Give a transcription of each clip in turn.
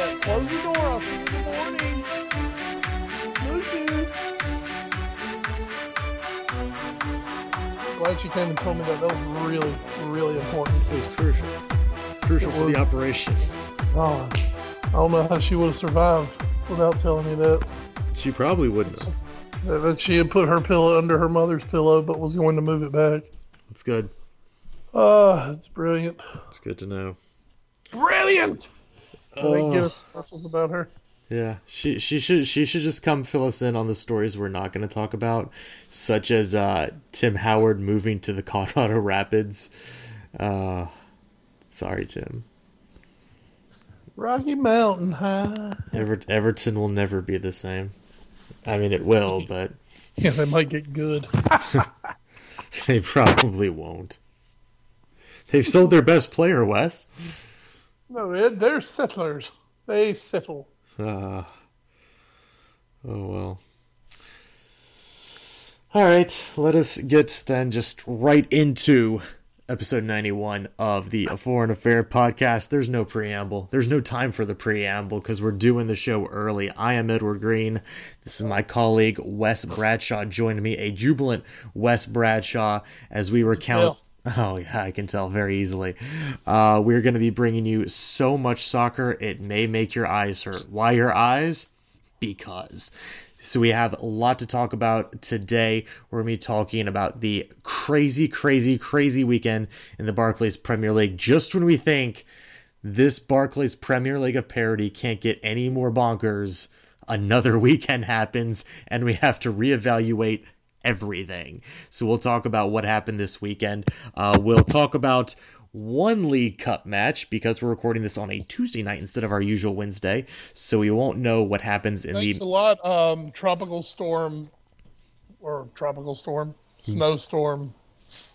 To come tell me that. Close the door. I'll see you in the morning. Smooches. Glad she came and told me that. That was really, really important. It was crucial. Crucial It for the operation. Oh, I don't know how she would have survived without telling me that. She probably wouldn't have. That that she had put her pillow under her mother's pillow, but was going to move it back. It's good. Ah, it's brilliant. It's good to know. Brilliant. I think get Oh. us specials about her. Yeah, she she should she should just come fill us in on the stories we're not going to talk about, such as uh, Tim Howard moving to the Colorado Rapids. Uh, sorry, Tim. Rocky Mountain High. Ever- Everton will never be the same. I mean, it will, but Yeah, they might get good. they probably won't. They've sold their best player, Wes. No, they're, they're settlers. They settle. Uh, oh well. All right, let us get then just right into episode 91 of the Foreign Affair podcast. There's no preamble. There's no time for the preamble because we're doing the show early. I am Edward Greene. This is my colleague Wes Bradshaw joining me, a jubilant Wes Bradshaw, as we recount. Oh yeah, I can tell very easily. Uh, we're going to be bringing you so much soccer it may make your eyes hurt. Why your eyes? Because. So we have a lot to talk about today. We're going to be talking about the crazy, crazy, crazy weekend in the Barclays Premier League. Just when we think this Barclays Premier League of parody can't get any more bonkers, another weekend happens and we have to reevaluate everything. So we'll talk about what happened this weekend. Uh, we'll talk about one League Cup match because we're recording this on a Tuesday night instead of our usual Wednesday. So we won't know what happens in Thanks the a lot. Um, tropical storm, or tropical storm, snowstorm,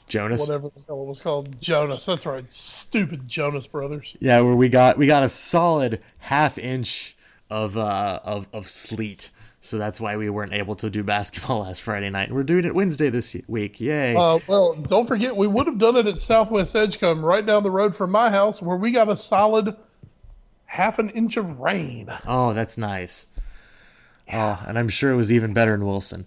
Jonas. whatever the hell it was called. Jonas. That's right. Stupid Jonas Brothers. Yeah, where we got we got a solid half inch of uh of of sleet. So that's why we weren't able to do basketball last Friday night. We're doing it Wednesday this week. Yay. Uh, well, don't forget, we would have done it at Southwest Edgecombe, right down the road from my house, where we got a solid half an inch of rain. Oh, that's nice. Oh, and I'm sure it was even better in Wilson.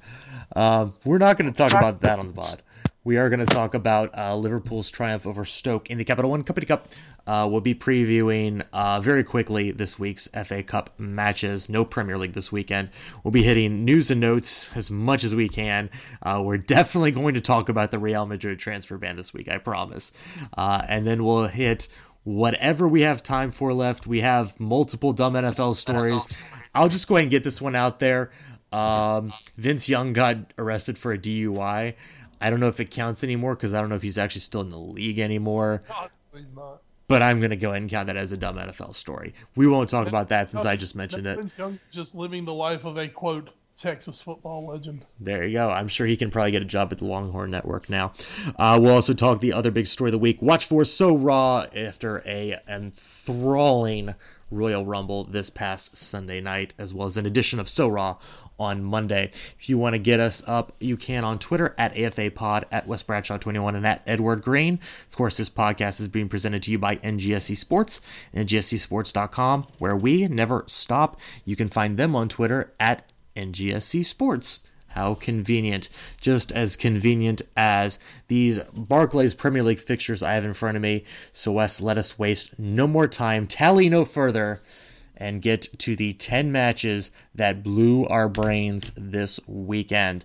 Um, we're not going to talk about that on the pod. We are going to talk about uh, Liverpool's triumph over Stoke in the Capital One Company Cup. Uh, we'll be previewing uh, very quickly this week's FA Cup matches. No Premier League this weekend. We'll be hitting news and notes as much as we can. Uh, we're definitely going to talk about the Real Madrid transfer ban this week, I promise. Uh, and then we'll hit whatever we have time for left. We have multiple dumb NFL stories. I'll just go ahead and get this one out there. Um, Vince Young got arrested for a DUI. I don't know if it counts anymore because I don't know if he's actually still in the league anymore. God, he's not. But I'm going to go ahead and count that as a dumb NFL story. We won't talk about that since I just mentioned it. Just living the life of a quote Texas football legend. There you go. I'm sure he can probably get a job at the Longhorn Network now. Uh, we'll also talk the other big story of the week. Watch for So Raw after a enthralling Royal Rumble this past Sunday night, as well as an edition of So Raw on Monday. If you want to get us up, you can on Twitter at AFA Pod, at Wes Bradshaw21, and at Edward Greene. Of course, this podcast is being presented to you by NGSC Sports NGSCSports.com, where we never stop. You can find them on Twitter at NGSC Sports. How convenient. Just as convenient as these Barclays Premier League fixtures I have in front of me. So, Wes, let us waste no more time, tally no further, and get to the 10 matches that blew our brains this weekend.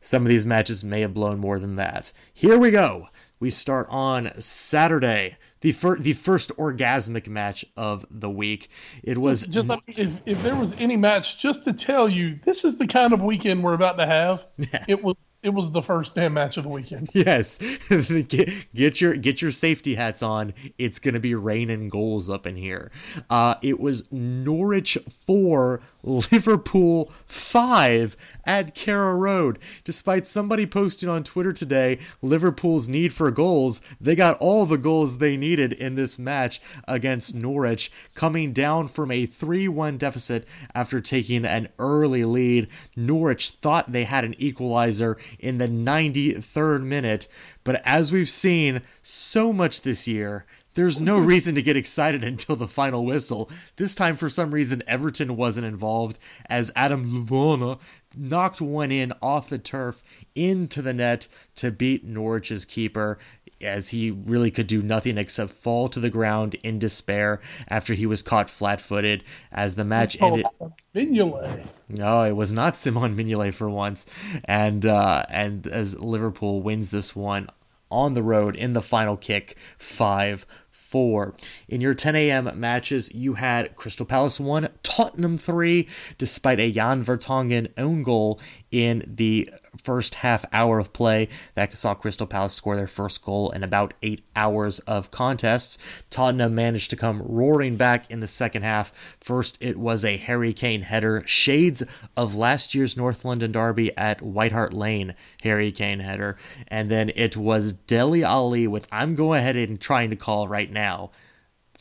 Some of these matches may have blown more than that. Here we go. We start on Saturday, the first the first orgasmic match of the week. It was just if, if there was any match just to tell you this is the kind of weekend we're about to have. Yeah. It was it was the first damn match of the weekend. Yes, get, get, your get your safety hats on. It's gonna be raining goals up in here. Uh, it was Norwich four, Liverpool five at Carrow Road. Despite somebody posting on Twitter today Liverpool's need for goals, they got all the goals they needed in this match against Norwich, coming down from a 3 1 deficit after taking an early lead. Norwich thought they had an equalizer in the 93rd minute, but as we've seen so much this year, there's no reason to get excited until the final whistle. This time, for some reason, Everton wasn't involved as Adam Lallana knocked one in off the turf into the net to beat Norwich's keeper as he really could do nothing except fall to the ground in despair after he was caught flat-footed as the match ended. Mignolet. No, it was not Simon Mignolet for once, and uh, and as Liverpool wins this one on the road in the final kick, five four. In your 10 a.m. matches, you had Crystal Palace 1, Tottenham 3, despite a Jan Vertonghen own goal in the first half hour of play that saw Crystal Palace score their first goal in about eight hours of contests. Tottenham managed to come roaring back in the second half. First, it was a Harry Kane header, shades of last year's North London derby at White Hart Lane Harry Kane header. And then it was Dele Alli with, I'm going ahead and trying to call right now,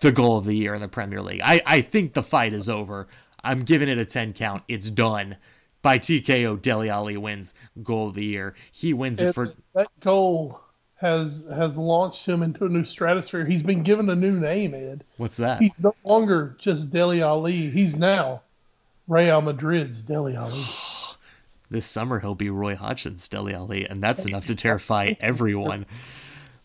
the goal of the year in the Premier League. I, I think the fight is over. I'm giving it a 10 count. It's done by TKO. Dele Alli wins goal of the year. He wins and it for that goal has has launched him into a new stratosphere. He's been given a new name, Ed. What's that? He's no longer just Dele Alli. He's now Real Madrid's Dele Alli. this summer he'll be Roy Hodgson's Dele Alli, and that's enough to terrify everyone.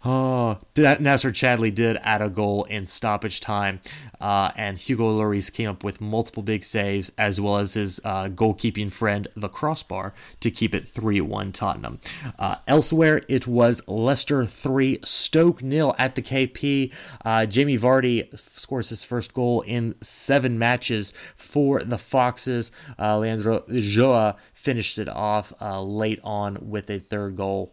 Oh, Nacer Chadli did add a goal in stoppage time, uh, and Hugo Lloris came up with multiple big saves, as well as his uh, goalkeeping friend, the crossbar, to keep it 3 1 Tottenham. Uh, elsewhere, it was Leicester 3, Stoke nil at the KP. Uh, Jamie Vardy scores his first goal in seven matches for the Foxes. Uh, Leandro Ulloa finished it off uh, late on with a third goal.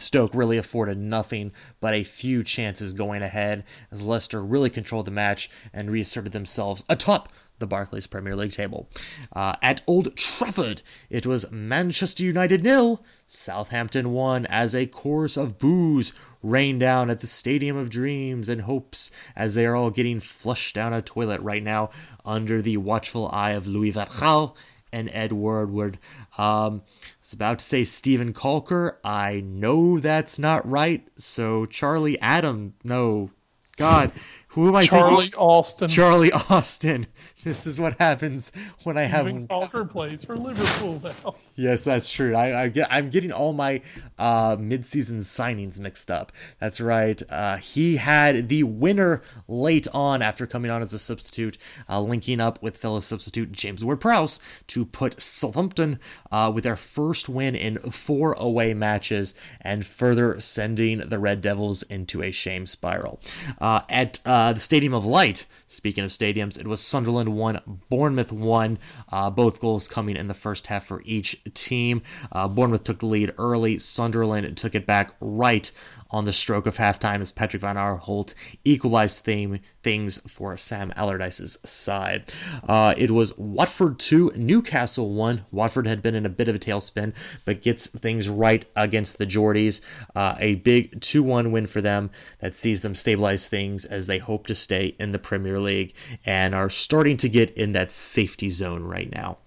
Stoke really afforded nothing but a few chances going ahead as Leicester really controlled the match and reasserted themselves atop the Barclays Premier League table. Uh, at Old Trafford, it was Manchester United nil, Southampton one as a chorus of boos rained down at the Stadium of Dreams and Hopes as they are all getting flushed down a toilet right now under the watchful eye of Louis van Gaal and Ed Woodward. Um, was about to say Stephen Caulker. I know that's not right. So Charlie Adam, no, God, who am I? Charlie thinking? Austin. Charlie Austin. This is what happens when I have. Caulker plays for Liverpool now. Yes, that's true. I, I get. I'm getting all my uh, mid-season signings mixed up. That's right. Uh, he had the winner late on after coming on as a substitute, uh, linking up with fellow substitute James Ward-Prowse to put Southampton uh, with their first win in four away matches and further sending the Red Devils into a shame spiral. Uh, at uh, the Stadium of Light, speaking of stadiums, it was Sunderland 1, Bournemouth 1, uh, both goals coming in the first half for each team. Uh, Bournemouth took the lead early, Sunderland took it back right on the stroke of halftime as Patrick Van Aanholt equalized theme, things for Sam Allardyce's side. Uh, it was Watford 2, Newcastle 1. Watford had been in a bit of a tailspin, but gets things right against the Geordies. Uh, a big 2 1 win for them that sees them stabilize things as they hope to stay in the Premier League and are starting to get in that safety zone right now.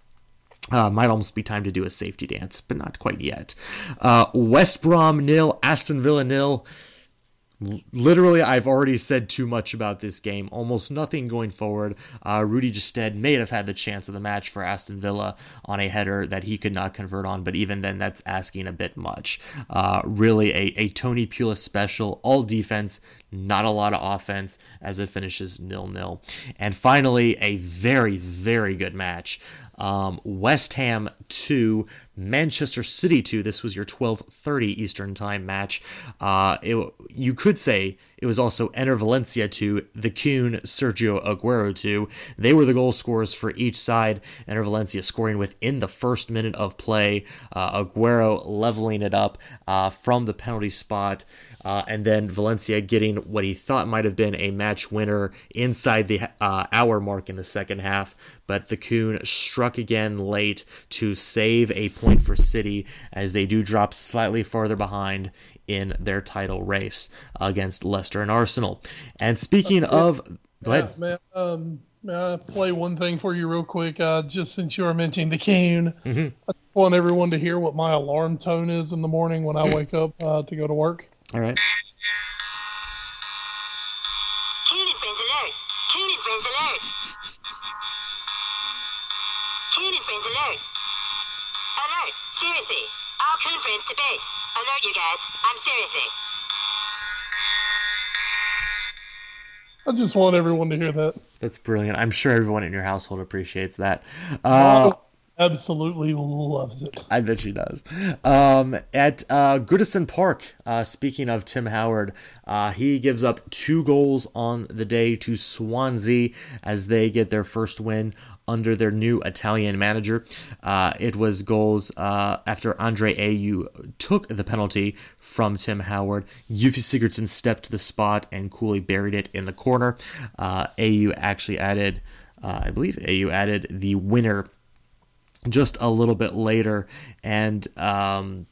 Uh, might almost be time to do a safety dance, but not quite yet. Uh, West Brom nil, Aston Villa nil. Literally, I've already said too much about this game. Almost nothing going forward. Uh, Rudy Gestede may have had the chance of the match for Aston Villa on a header that he could not convert on, but even then, that's asking a bit much. Uh, really, a, a Tony Pulis special, all defense, not a lot of offense as it finishes nil nil. And finally, a very, very good match. Um, West Ham 2, Manchester City 2. This was your 12:30 Eastern Time match. Uh, it, you could say It was also Enner Valencia 2, The Kun, Sergio Aguero 2. They were the goal scorers for each side. Enner Valencia scoring within the first minute of play. Uh, Aguero leveling it up uh, from the penalty spot. Uh, and then Valencia getting what he thought might have been a match winner inside the uh, hour mark in the second half. But the Kun struck again late to save a point for City as they do drop slightly farther behind in their title race against Leicester and Arsenal. And speaking of, go ahead. Man, um, may I play one thing for you real quick? Uh, just since you were mentioning the Kun, Mm-hmm. I want everyone to hear what my alarm tone is in the morning when I wake up uh, to go to work. All right. Keenan friends alert! Keenan friends alert! Keenan friends alert! Alert! Seriously! All Coon friends to base! Alert you guys! I'm seriously! I just want everyone to hear that. That's brilliant. I'm sure everyone in your household appreciates that. Uh, Absolutely loves it. I bet she does. Um, at uh, Goodison Park, uh, speaking of Tim Howard, uh, he gives up two goals on the day to Swansea as they get their first win under their new Italian manager. Uh, it was goals uh, after Andre Ayew took the penalty from Tim Howard. Gylfi Sigurdsson stepped to the spot and coolly buried it in the corner. Uh, Ayew actually added, uh, I believe Ayew added the winner just a little bit later. And um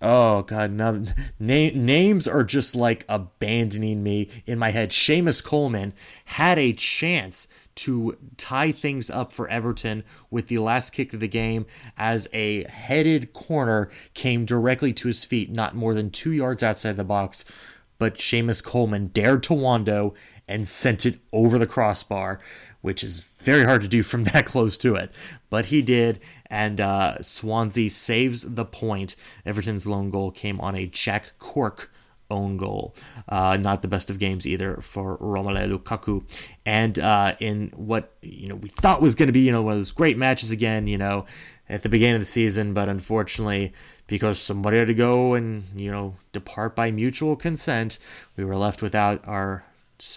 oh god now na- names are just like abandoning me in my head. Seamus Coleman had a chance to tie things up for Everton with the last kick of the game as a headed corner came directly to his feet not more than 2 yards outside the box. But Seamus Coleman dared to wando and sent it over the crossbar, which is very hard to do from that close to it. But he did, and uh, Swansea saves the point. Everton's lone goal came on a Jack Cork own goal. Uh, not the best of games either for Romelu Lukaku. And uh, in what you know we thought was going to be you know one of those great matches again, you know, at the beginning of the season, but unfortunately because somebody had to go and you know depart by mutual consent, we were left without our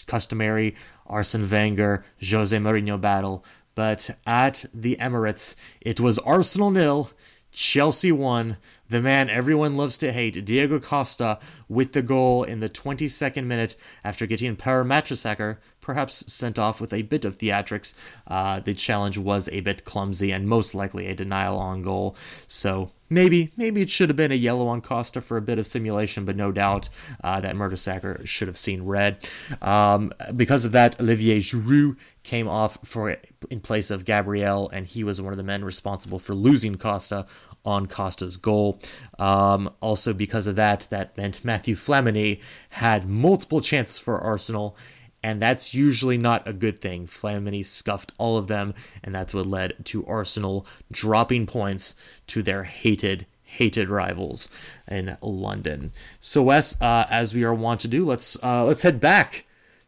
customary Arsene Wenger Jose Mourinho battle. But at the Emirates, it was Arsenal nil, Chelsea won. The man everyone loves to hate, Diego Costa, with the goal in the 22nd minute after getting Per Mertesacker perhaps sent off with a bit of theatrics. Uh, the challenge was a bit clumsy and most likely a denial on goal. So maybe maybe it should have been a yellow on Costa for a bit of simulation, but no doubt uh, that Mertesacker should have seen red. Um, because of that, Olivier Giroud came off for in place of Gabriel, and he was one of the men responsible for losing Costa on Costa's goal. Um, also, because of that, that meant Matthew Flamini had multiple chances for Arsenal, and that's usually not a good thing. Flamini scuffed all of them, and that's what led to Arsenal dropping points to their hated hated rivals in London. So Wes, uh, as we are wont to do, let's uh, let's head back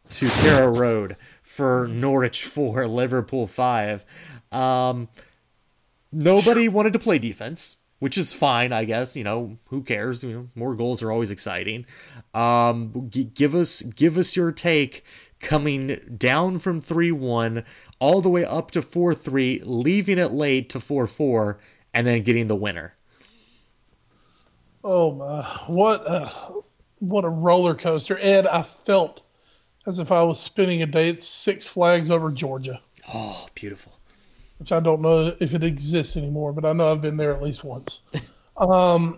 to Carrow Road for Norwich four, Liverpool five. Um, nobody wanted to play defense, which is fine, I guess. You know, who cares? You know, more goals are always exciting. Um, g- give us give us your take coming down from three one all the way up to four three, leaving it late to four four, and then getting the winner. Oh my! What a what a roller coaster, Ed! I felt as if I was spinning a day at Six Flags over Georgia, Oh, beautiful. Which I don't know if it exists anymore, but I know I've been there at least once. Um,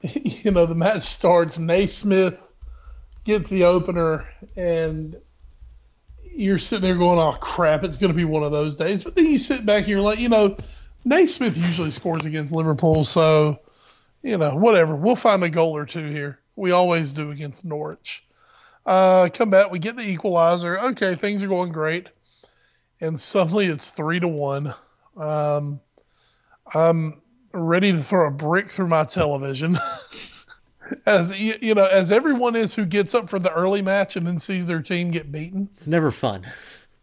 you know, the match starts. Naismith gets the opener, and you're sitting there going, "Oh crap! It's going to be one of those days." But then you sit back and you're like, you know, Naismith usually scores against Liverpool, so you know, whatever. We'll find a goal or two here. We always do against Norwich. Uh, come back, we get the equalizer. Okay, things are going great, and suddenly it's three to one. Um, I'm ready to throw a brick through my television. as you, know, as everyone is who gets up for the early match and then sees their team get beaten. It's never fun.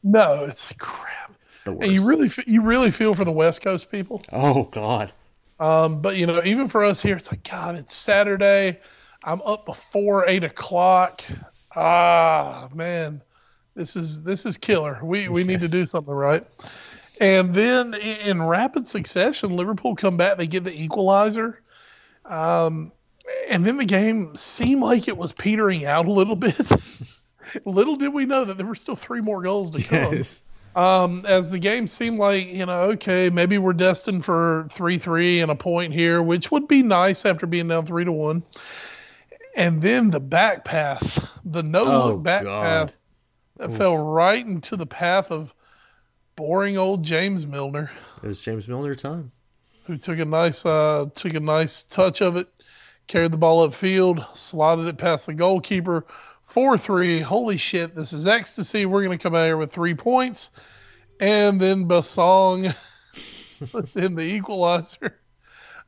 No, it's crap. It's the worst. And you really, you really feel for the West Coast people. oh God. Um, but you know, even for us here, it's like God. It's Saturday. I'm up before eight o'clock. ah man, this is this is killer. We we need to do something right. And then in rapid succession, Liverpool come back. They get the equalizer. Um, and then the game seemed like it was petering out a little bit. little did we know that there were still three more goals to come. Um, as the game seemed like, you know, okay, maybe we're destined for 3 3 and a point here, which would be nice after being down 3 to 1. And then the back pass, the no look Oh, back God. pass that fell right into the path of boring old James Milner, It was James Milner time. who took a nice uh, took a nice touch of it, carried the ball upfield, slotted it past the goalkeeper. 4 3. Holy shit, this is ecstasy. We're going to come out here with three points. And then Bassong puts in the equalizer.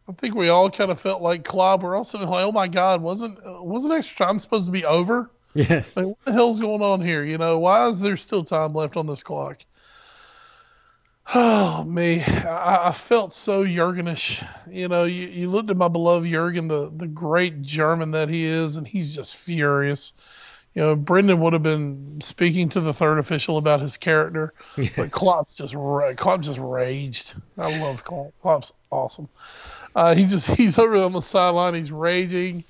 I think we all kind of felt like Klopp. We're also like, oh my God, wasn't wasn't extra time supposed to be over? Yes. Like, what the hell's going on here? You know, why is there still time left on this clock? Oh me, I, I felt so Jurgenish. You know, you, you looked at my beloved Jurgen, the the great German that he is, and he's just furious. You know, Brendan would have been speaking to the third official about his character, but Klopp just Klopp just raged. I love Klopp. Klopp's awesome. Uh, he just he's over on the sideline. He's raging.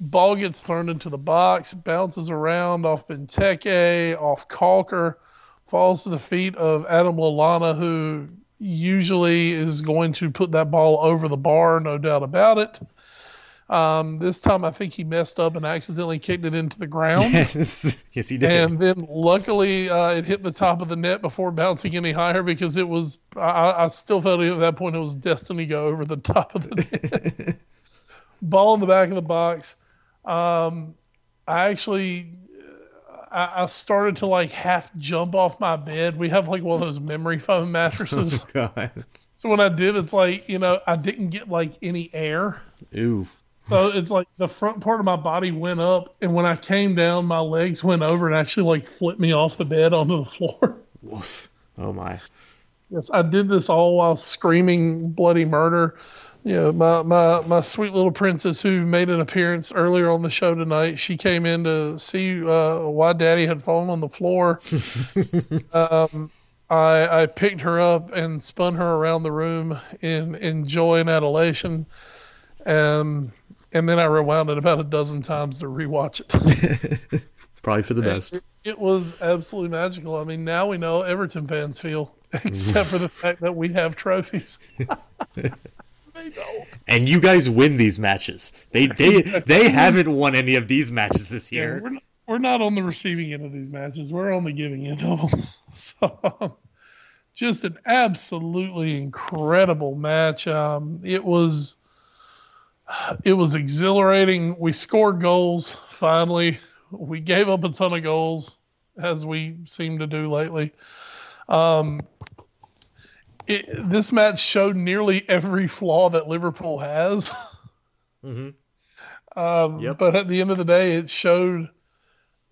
Ball gets thrown into the box, bounces around off Benteke, off Caulker, falls to the feet of Adam Lallana, who usually is going to put that ball over the bar, no doubt about it. Um, this time, I think he messed up and accidentally kicked it into the ground. Yes. Yes, he did. And then luckily uh, it hit the top of the net before bouncing any higher because it was, I, I still felt at that point it was destined to go over the top of the net. Ball in the back of the box. Um, I actually, I, I started to like half jump off my bed. We have like one of those memory foam mattresses. God. so when I did, it's like, you know, I didn't get like any air. Ooh. So it's like the front part of my body went up, and when I came down, my legs went over and actually like flipped me off the bed onto the floor. Woof. Oh my. yes, I did this all while screaming bloody murder. Know, my, my, my sweet little princess who made an appearance earlier on the show tonight, she came in to see uh, why daddy had fallen on the floor. um, I, I picked her up and spun her around the room in, in joy and adulation. Um, and then I rewound it about a dozen times to rewatch it. Probably for the best. It was absolutely magical. I mean, now we know Everton fans feel, except for the fact that we have trophies. They don't. And you guys win these matches. They they they haven't won any of these matches this Yeah, year. we're, not, we're not on the receiving end of these matches. We're on the giving end of them. So, um, just an absolutely incredible match. Um, it was, it was exhilarating. We scored goals finally. We gave up a ton of goals, as we seem to do lately. Um, it, this match showed nearly every flaw that Liverpool has. hmm Um, Yep. But at the end of the day, it showed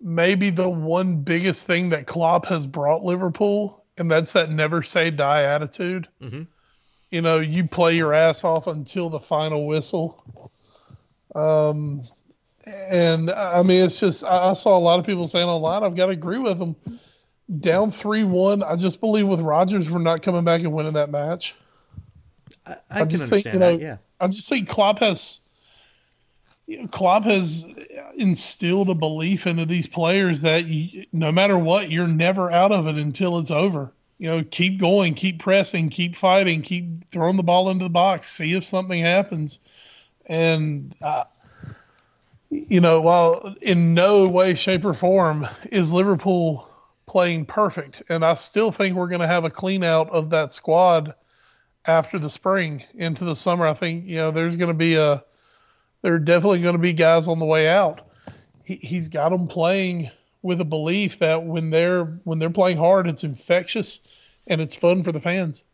maybe the one biggest thing that Klopp has brought Liverpool, and that's that never say die attitude. Mhm. You know, you play your ass off until the final whistle. Um, and I mean, it's just, I I saw a lot of people saying online, I've got to agree with them. Down 3 1, I just believe with Rodgers, we're not coming back and winning that match. I, I I can just think, you know, that. Yeah. I just think Klopp has you know, Klopp has instilled a belief into these players that you, no matter what, you're never out of it until it's over. You know, keep going, keep pressing, keep fighting, keep throwing the ball into the box, see if something happens. And uh, you know, while in no way, shape, or form is Liverpool playing perfect, and I still think we're going to have a clean out of that squad after the spring into the summer. I think you know there's going to be a there are definitely going to be guys on the way out. He, he's got them playing with a belief that when they're when they're playing hard, it's infectious and it's fun for the fans.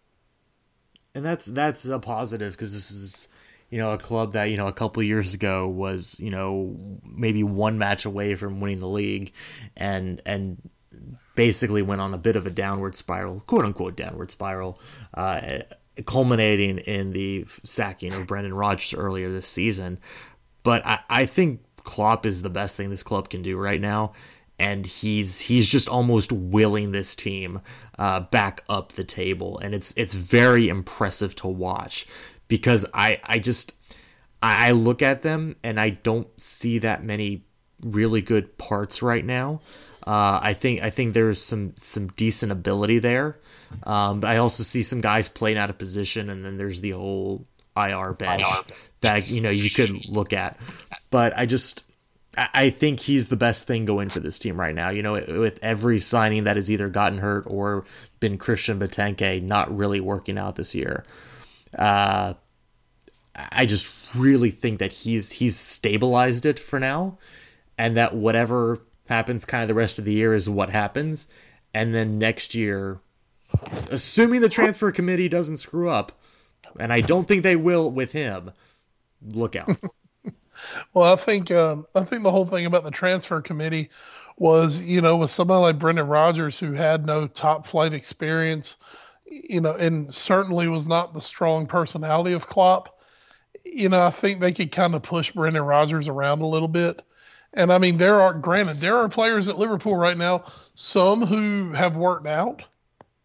and that's that's a positive because this is you know a club that you know a couple years ago was you know maybe one match away from winning the league and and basically went on a bit of a downward spiral quote unquote downward spiral uh, culminating in the sacking of Brendan Rodgers earlier this season. But I, I think Klopp is the best thing this club can do right now. And he's he's just almost willing this team uh, back up the table, and it's it's very impressive to watch because I I just I look at them and I don't see that many really good parts right now. Uh, I think I think there's some some decent ability there. Um, but I also see some guys playing out of position, and then there's the whole IR bench that you know you could look at. But I just I think he's the best thing going for this team right now. You know, with every signing that has either gotten hurt or been Christian Benteke not really working out this year. Uh, I just really think that he's he's stabilized it for now, and that whatever happens, kind of the rest of the year is what happens, and then next year, assuming the transfer committee doesn't screw up, and I don't think they will with him, look out. well, I think um, I think the whole thing about the transfer committee was, you know, with somebody like Brendan Rodgers who had no top flight experience, you know, and certainly was not the strong personality of Klopp you know, I think they could kind of push Brendan Rodgers around a little bit. And I mean, there are, granted, there are players at Liverpool right now, some who have worked out,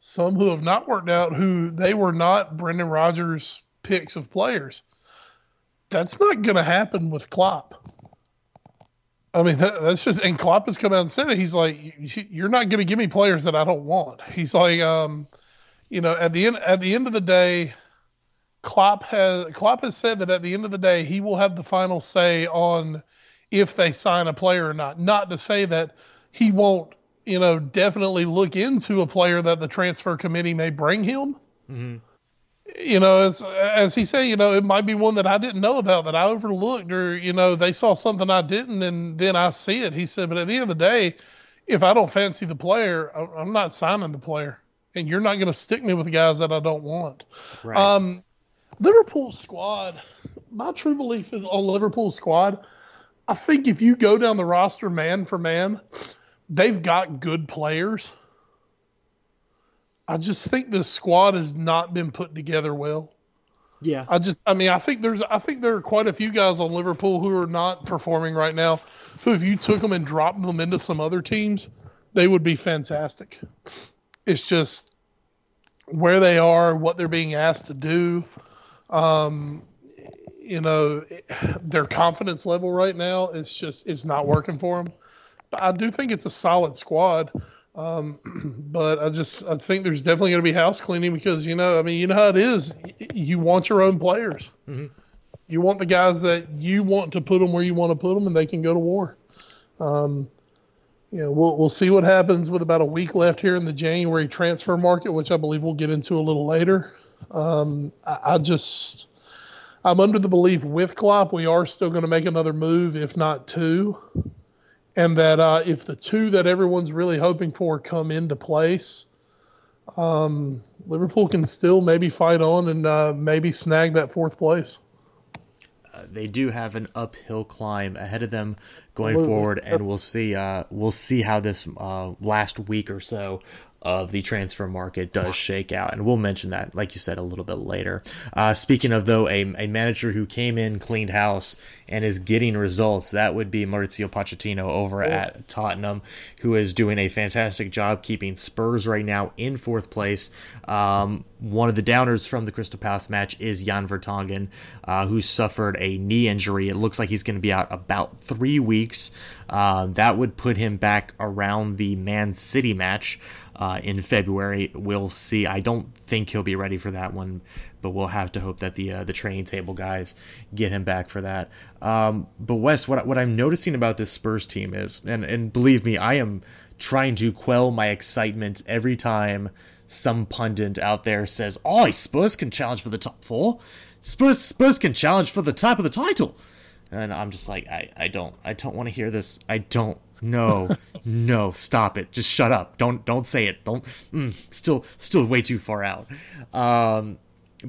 some who have not worked out, who they were not Brendan Rodgers picks of players. That's not going to happen with Klopp. I mean, that, that's just, and Klopp has come out and said it. He's like, you're not going to give me players that I don't want. He's like, um, you know, at the end, at the end of the day, Klopp has Klopp has said that at the end of the day he will have the final say on if they sign a player or not. Not to say that he won't, you know, definitely look into a player that the transfer committee may bring him. Mm-hmm. You know, as as he said, you know, it might be one that I didn't know about that I overlooked, or you know, they saw something I didn't, and then I see it. He said, but at the end of the day, if I don't fancy the player, I'm not signing the player, and you're not going to stick me with guys that I don't want. Right. Um, Liverpool squad, my true belief is on Liverpool squad. I think if you go down the roster man for man, they've got good players. I just think this squad has not been put together well. Yeah. I just I mean I think there's I think there are quite a few guys on Liverpool who are not performing right now who if you took them and dropped them into some other teams, they would be fantastic. It's just where they are, what they're being asked to do. Um, you know, their confidence level right now is just it's not working for them. But I do think it's a solid squad, um, but I just I think there's definitely going to be house cleaning because you know I mean you know how it is. You want your own players. Mm-hmm. You want the guys that you want to put them where you want to put them, and they can go to war. Um, you know, we'll we'll see what happens with about a week left here in the January transfer market, which I believe we'll get into a little later. Um, I, I, just, I'm under the belief with Klopp we are still going to make another move, if not two, and that uh, if the two that everyone's really hoping for come into place, um, Liverpool can still maybe fight on and uh, maybe snag that fourth place. Uh, they do have an uphill climb ahead of them going Absolutely. forward, and we'll see. Uh, we'll see how this uh, last week or so of the transfer market does shake out. And we'll mention that, like you said, a little bit later. Uh, speaking of, though, a, a manager who came in, cleaned house, and is getting results, that would be Mauricio Pochettino over at Tottenham, who is doing a fantastic job keeping Spurs right now in fourth place. Um, one of the downers from the Crystal Palace match is Jan Vertonghen, uh, who suffered a knee injury. It looks like he's going to be out about three weeks. Uh, that would put him back around the Man City match uh, in February. We'll see. I don't think he'll be ready for that one, but we'll have to hope that the uh, the training table guys get him back for that. Um, but Wes, what what I'm noticing about this Spurs team is, and and believe me, I am trying to quell my excitement every time some pundit out there says, "Oh, Spurs can challenge for the top four. Spurs Spurs can challenge for the top of the title." And I'm just like, I, I don't I don't want to hear this. I don't no, no, stop it. Just shut up. Don't don't say it. Don't. Mm, still still way too far out. Um,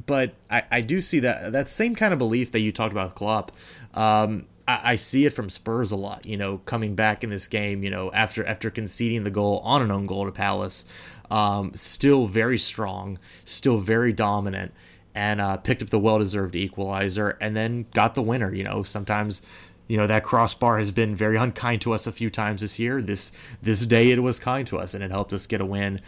but I, I do see that that same kind of belief that you talked about with Klopp. Um, I, I see it from Spurs a lot. You know, coming back in this game. You know, after after conceding the goal on an own goal to Palace, um, still very strong, still very dominant and uh, picked up the well-deserved equalizer, and then got the winner. You know, sometimes you know that crossbar has been very unkind to us a few times this year. This this day it was kind to us and it helped us get a win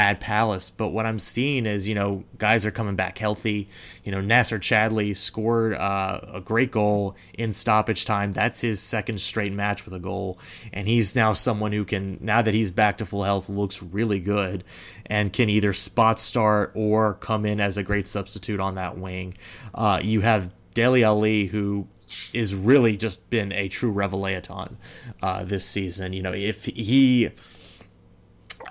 at Palace. But what I'm seeing is, you know, guys are coming back healthy. You know, Nacer Chadli scored uh, a great goal in stoppage time. That's his second straight match with a goal. And he's now someone who can, now that he's back to full health, looks really good and can either spot start or come in as a great substitute on that wing. Uh, you have Dele Alli, who is really just been a true revelation uh, this season. You know, if he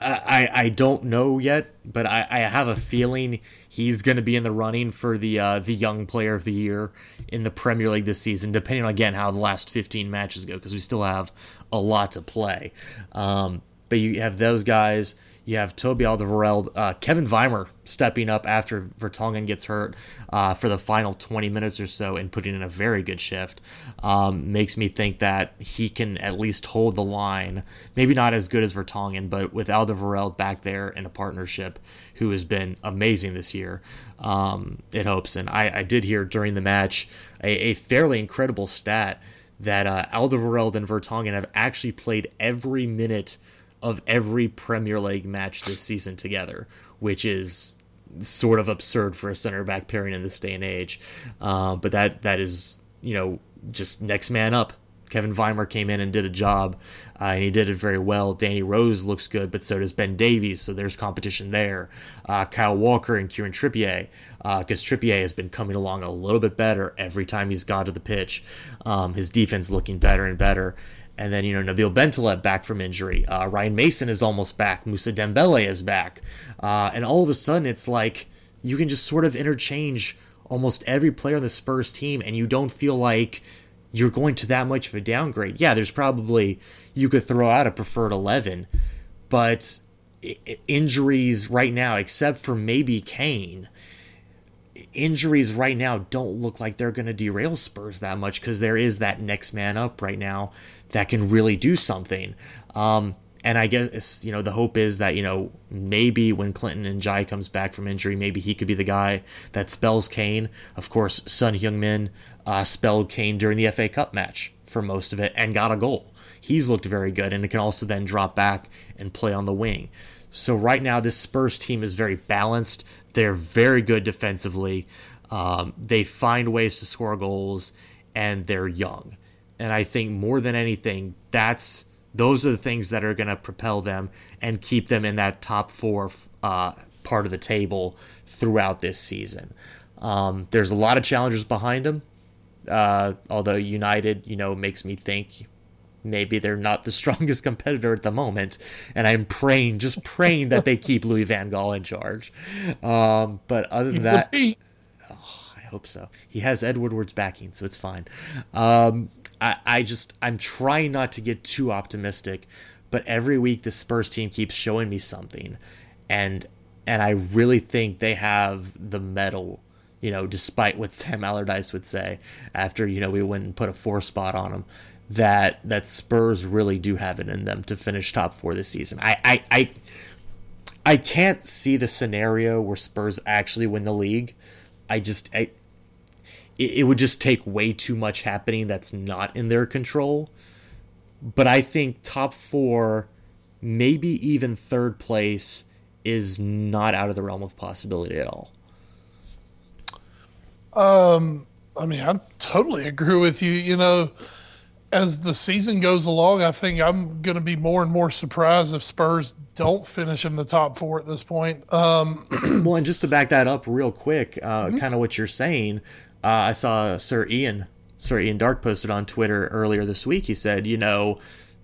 I, I don't know yet, but I, I have a feeling he's going to be in the running for the uh, the young player of the year in the Premier League this season, depending on again how the last 15 matches go, because we still have a lot to play. Um, but you have those guys. You have Toby Alderweireld, uh, Kevin Wimmer stepping up after Vertonghen gets hurt uh, for the final 20 minutes or so and putting in a very good shift. Um, makes me think that he can at least hold the line. Maybe not as good as Vertonghen, but with Alderweireld back there in a partnership who has been amazing this year, um, it hopes. And I, I, did hear during the match a, a fairly incredible stat that uh, Alderweireld and Vertonghen have actually played every minute – of every Premier League match this season together, which is sort of absurd for a center back pairing in this day and age. Uh, but that that is you know just next man up. Kevin Wimmer came in and did a job, uh, and he did it very well. Danny Rose looks good, but so does Ben Davies, so there's competition there. Uh, Kyle Walker and Kieran Trippier, because uh, Trippier has been coming along a little bit better every time he's gone to the pitch. Um, his defense looking better and better. And then, you know, Nabil Bentaleb back from injury. Uh, Ryan Mason is almost back. Moussa Dembele is back. Uh, and all of a sudden, it's like you can just sort of interchange almost every player on the Spurs team, and you don't feel like you're going to that much of a downgrade. Yeah, there's probably, you could throw out a preferred 11, but injuries right now, except for maybe Kane, injuries right now don't look like they're going to derail Spurs that much because there is that next man up right now that can really do something. Um, and I guess you know the hope is that you know maybe when Clinton N'Jie comes back from injury, maybe he could be the guy that spells Kane. Of course, Son Heung-min uh, spelled Kane during the FA Cup match for most of it and got a goal. He's looked very good, and it can also then drop back and play on the wing. So right now, this Spurs team is very balanced. They're very good defensively. Um, they find ways to score goals, and they're young. And I think more than anything, that's those are the things that are going to propel them and keep them in that top four uh, part of the table throughout this season. Um, there's a lot of challengers behind them. Uh, although United, you know, makes me think maybe they're not the strongest competitor at the moment. And I'm praying, just praying that they keep Louis Van Gaal in charge. Um, but other than that, oh, I hope so. He has Ed Woodward's backing, so it's fine. Um, I, I just I'm trying not to get too optimistic, but every week the Spurs team keeps showing me something, and and I really think they have the mettle. You know, despite what Sam Allardyce would say after you know we went and put a four spot on them, that that Spurs really do have it in them to finish top four this season. I I I, I can't see the scenario where Spurs actually win the league. I just I it, it would just take way too much happening that's not in their control. But I think top four, maybe even third place, is not out of the realm of possibility at all. Um, I mean, I totally agree with you. You know, as the season goes along, I think I'm going to be more and more surprised if Spurs don't finish in the top four at this point. Um, well, and just to back that up real quick, uh, mm-hmm. kind of what you're saying, uh, I saw Sir Ian, Sir Ian Darke posted on Twitter earlier this week. He said, you know,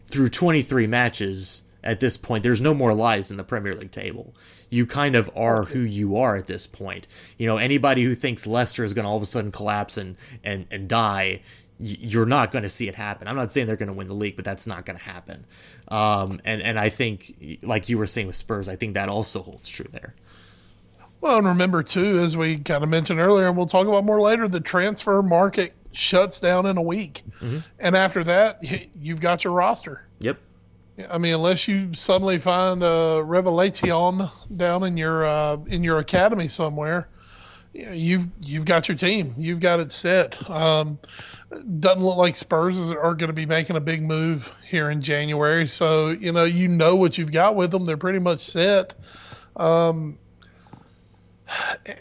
through 23 matches at this point, there's no more lies in the Premier League table. You kind of are who you are at this point. You know, anybody who thinks Leicester is going to all of a sudden collapse and and and die, you're not going to see it happen. I'm not saying they're going to win the league, but that's not going to happen. Um, and and I think, like you were saying with Spurs, I think that also holds true there. Well, and remember too, as we kind of mentioned earlier, and we'll talk about more later, the transfer market shuts down in a week, mm-hmm. and after that, you've got your roster. Yep. I mean, unless you suddenly find a revelation down in your uh, in your academy somewhere, you've you've got your team. You've got it set. Um, doesn't look like Spurs are going to be making a big move here in January. So you know you know what you've got with them. They're pretty much set. Um,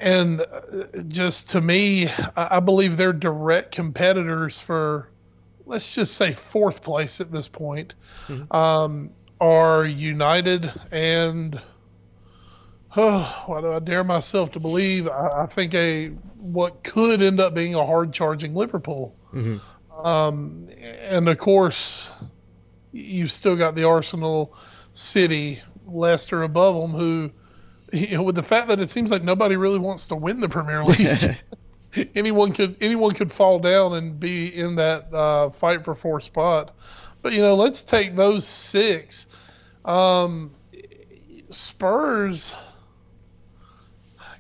and uh, just to me, I believe they're direct competitors for, let's just say, fourth place at this point. Mm-hmm. Um, are United and oh, why do I dare myself to believe? I, I, think a what could end up being a hard charging Liverpool. Mm-hmm. Um, and of course, you've still got the Arsenal, City, Leicester above them, who, you know, with the fact that it seems like nobody really wants to win the Premier League. anyone could anyone could fall down and be in that uh, fight for fourth spot. But you know, let's take those six. Um, Spurs.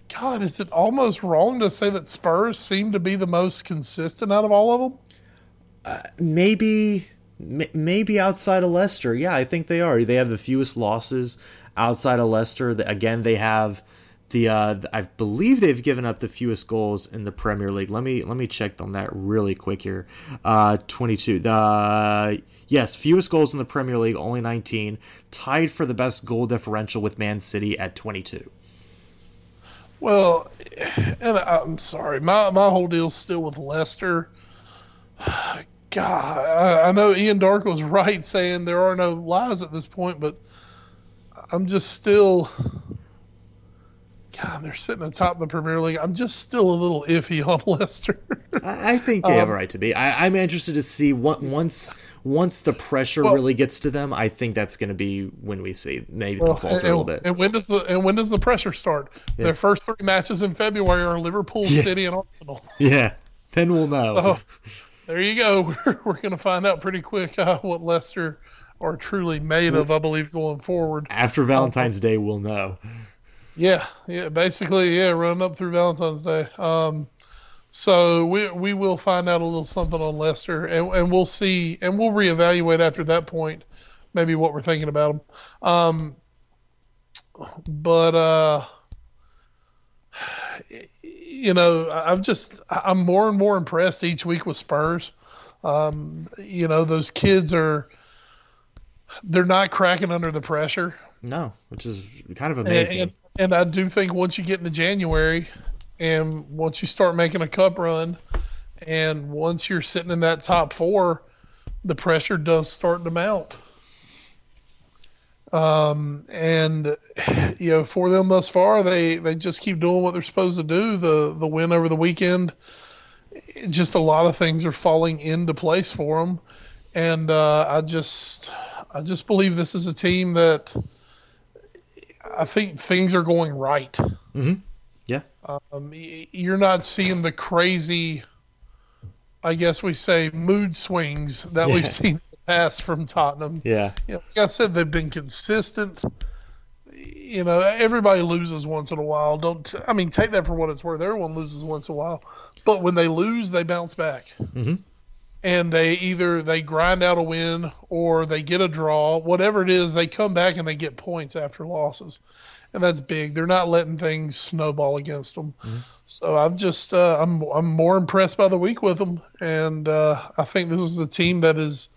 God, is it almost wrong to say that Spurs seem to be the most consistent out of all of them? Uh, maybe, maybe outside of Leicester. Yeah, I think they are. They have the fewest losses outside of Leicester. Again, they have the. Uh, I believe they've given up the fewest goals in the Premier League. Let me let me check on that really quick here. Uh, Twenty two. The yes, fewest goals in the Premier League, only nineteen. Tied for the best goal differential with Man City at twenty two. Well, and I'm sorry, my my whole deal's still with Leicester. God, I, I know Ian Darke was right saying there are no lies at this point, but I'm just still. God, they're sitting atop the Premier League. I'm just still a little iffy on Leicester. I think they um, have a um, right to be. I, am interested to see what once once the pressure well, really gets to them, I think that's going to be when we see maybe well, falter and, a little bit. And when does the and when does the pressure start? Yeah. Their first three matches in February are Liverpool, yeah. City, and Arsenal. Yeah, then we'll know. So, there you go. We're, we're going to find out pretty quick uh, what Leicester are truly made of. I believe going forward after Valentine's um, Day, we'll know. Yeah, yeah, basically, yeah, run up through Valentine's Day. Um, so we we will find out a little something on Leicester, and, and we'll see, and we'll reevaluate after that point, maybe what we're thinking about them. Um, but uh, you know, I've just I'm more and more impressed each week with Spurs. Um, you know, those kids are they're not cracking under the pressure. No, which is kind of amazing. And, and, and I do think once you get into January, and once you start making a cup run, and once you're sitting in that top four, the pressure does start to mount. Um, and you know, for them thus far, they they just keep doing what they're supposed to do. The the win over the weekend, just a lot of things are falling into place for them, and uh, I just I just believe this is a team that I think things are going right. Mm-hmm. Yeah. Um, you're not seeing the crazy, I guess we say, mood swings that yeah. we've seen in the past from Tottenham. Yeah. You know, like I said, they've been consistent. You know, everybody loses once in a while. Don't I mean take that for what it's worth. Everyone loses once in a while, but when they lose, they bounce back. Mm-hmm. And they either they grind out a win or they get a draw. Whatever it is, they come back and they get points after losses and that's big. They're not letting things snowball against them. Mm-hmm. So I'm just uh, I'm I'm more impressed by the week with them, and uh, I think this is a team that is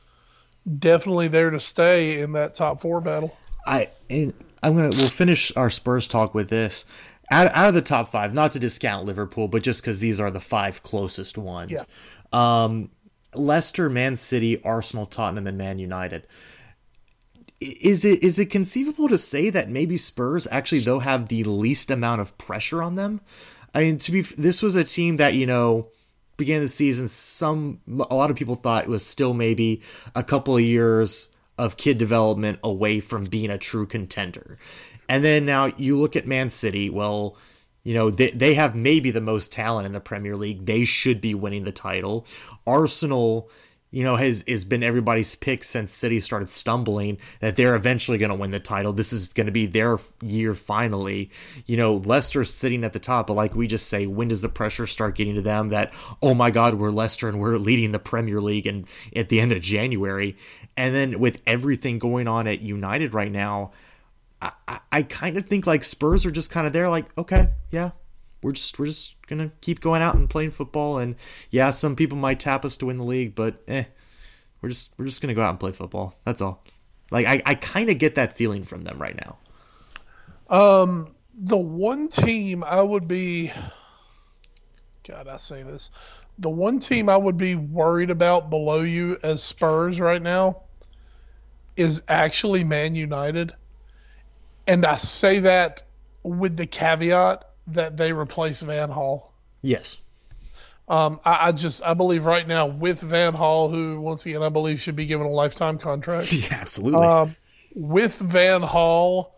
definitely there to stay in that top four battle. I and I'm gonna we'll finish our Spurs talk with this. Out, out of the top five, not to discount Liverpool, but just because these are the five closest ones. Yeah. Um, Leicester, Man City, Arsenal, Tottenham, and Man United is it is it conceivable to say that maybe Spurs actually though have the least amount of pressure on them? I mean, to be this was a team that you know began the season. Some a lot of people thought it was still maybe a couple of years of kid development away from being a true contender, and then now you look at Man City. Well, you know they they have maybe the most talent in the Premier League. They should be winning the title. Arsenal you know, has has been everybody's pick since City started stumbling that they're eventually going to win the title. This is going to be their year finally. You know, Leicester's sitting at the top, but like we just say, when does the pressure start getting to them that oh my God, we're Leicester and we're leading the Premier League and at the end of January, and then with everything going on at United right now, I, I, I kind of think like Spurs are just kind of there, like okay, yeah, we're just we're just gonna keep going out and playing football. And yeah, some people might tap us to win the league, but eh, we're just we're just gonna go out and play football. That's all. Like I, I kind of get that feeling from them right now. Um, the one team I would be, God, I say this, the one team I would be worried about below you as Spurs right now is actually Man United, and I say that with the caveat that they replace Van Gaal. Yes. Um, I, I, just I believe right now with Van Gaal, who once again I believe should be given a lifetime contract. Yeah, absolutely. Um, with Van Gaal,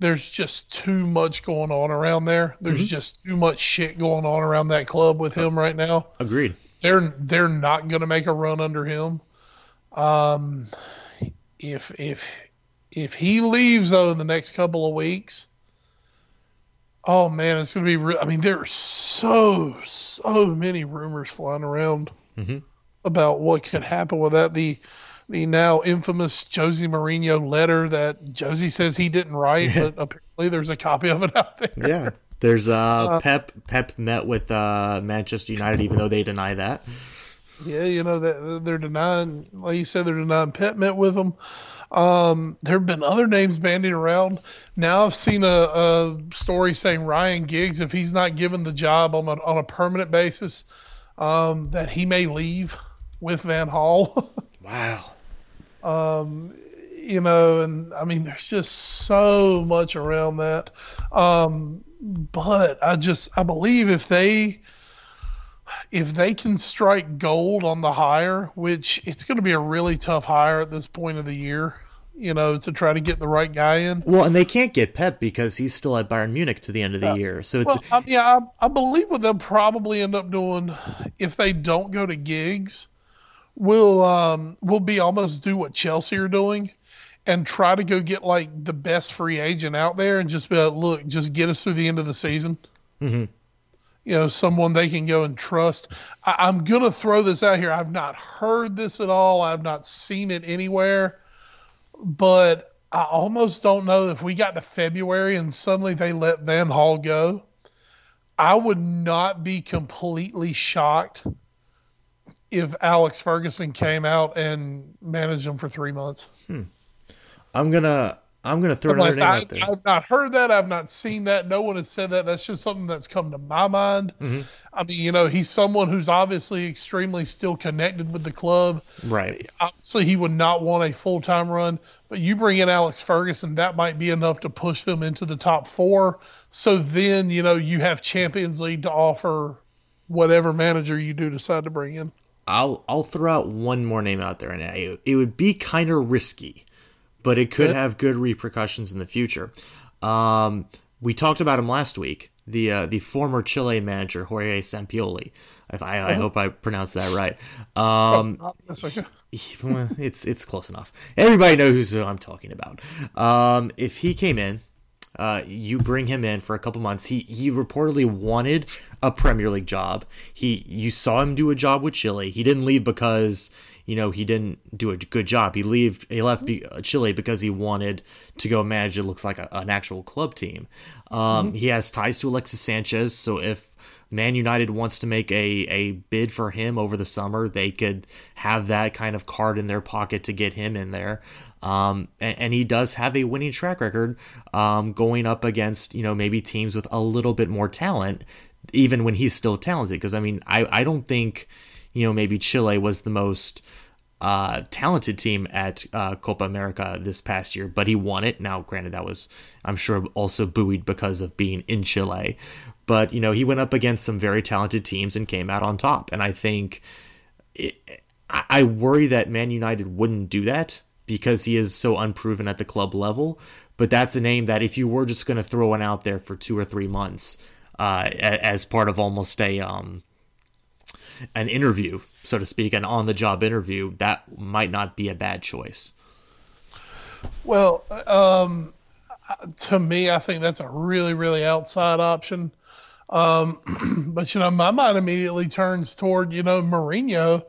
there's just too much going on around there. There's mm-hmm. just too much shit going on around that club with him right now. Agreed. They're they're not going to make a run under him. Um, if if if he leaves though in the next couple of weeks, oh man, it's going to be. Re- I mean, there are so so many rumors flying around mm-hmm. about what could happen with that. The the now infamous José Mourinho letter that José says he didn't write, but apparently there's a copy of it out there. Yeah. There's uh, uh Pep Pep met with uh Manchester United even though they deny that. Yeah, you know that they're denying like you said they're denying Pep met with them. Um, there have been other names bandied around. Now I've seen a, a, story saying Ryan Giggs, if he's not given the job on a, on a permanent basis, um, that he may leave with Van Gaal. wow. Um, you know, and I mean, there's just so much around that. Um, but I just I believe if they if they can strike gold on the hire, which it's going to be a really tough hire at this point of the year, you know, to try to get the right guy in. Well, and they can't get Pep because he's still at Bayern Munich to the end of the year. So it's well, I mean, I, I believe what they'll probably end up doing if they don't go to Giggs, will um will be almost do what Chelsea are doing and try to go get like the best free agent out there and just be like, look, just get us through the end of the season. Mm-hmm. You know, someone they can go and trust. I, am gonna throw this out here. I've not heard this at all. I've not seen it anywhere, but I almost don't know if we got to February and suddenly they let Van Gaal go. I would not be completely shocked if Alex Ferguson came out and managed them for three months. Hmm. I'm gonna I'm gonna throw another name I, out there. I've not heard that. I've not seen that. No one has said that. That's just something that's come to my mind. Mm-hmm. I mean, you know, he's someone who's obviously extremely still connected with the club. Right. Obviously, he would not want a full time run. But you bring in Alex Ferguson, that might be enough to push them into the top four. So then, you know, you have Champions League to offer whatever manager you do decide to bring in. I'll I'll throw out one more name out there, and it would be kind of risky, but it could have good repercussions in the future. Um, we talked about him last week. The uh, the former Chile manager Jorge Sampaoli. If I, I uh-huh. hope I pronounced that right. Um, oh, that's okay. it's it's close enough. Everybody knows who I'm talking about. Um, if he came in uh, you bring him in for a couple months. He he reportedly wanted a Premier League job. He you saw him do a job with Chile. He didn't leave because you know he didn't do a good job. He leave he left uh, Chile because he wanted to go manage. It looks like a, an actual club team. Um, mm-hmm. He has ties to Alexis Sanchez, so if Man United wants to make a, a bid for him over the summer, they could have that kind of card in their pocket to get him in there. Um, and, and, he does have a winning track record um, going up against, you know, maybe teams with a little bit more talent, even when he's still talented. Because, I mean, I, I don't think, you know, maybe Chile was the most uh, talented team at uh, Copa America this past year, but he won it. Now, granted, that was, I'm sure, also buoyed because of being in Chile. But, you know, he went up against some very talented teams and came out on top. And I think it, I worry that Man United wouldn't do that because he is so unproven at the club level. But that's a name that if you were just going to throw one out there for two or three months uh, as part of almost a um, an interview, so to speak, an on the job interview, that might not be a bad choice. Well, um, to me, I think that's a really, really outside option. Um, but you know, my mind immediately turns toward you know Mourinho.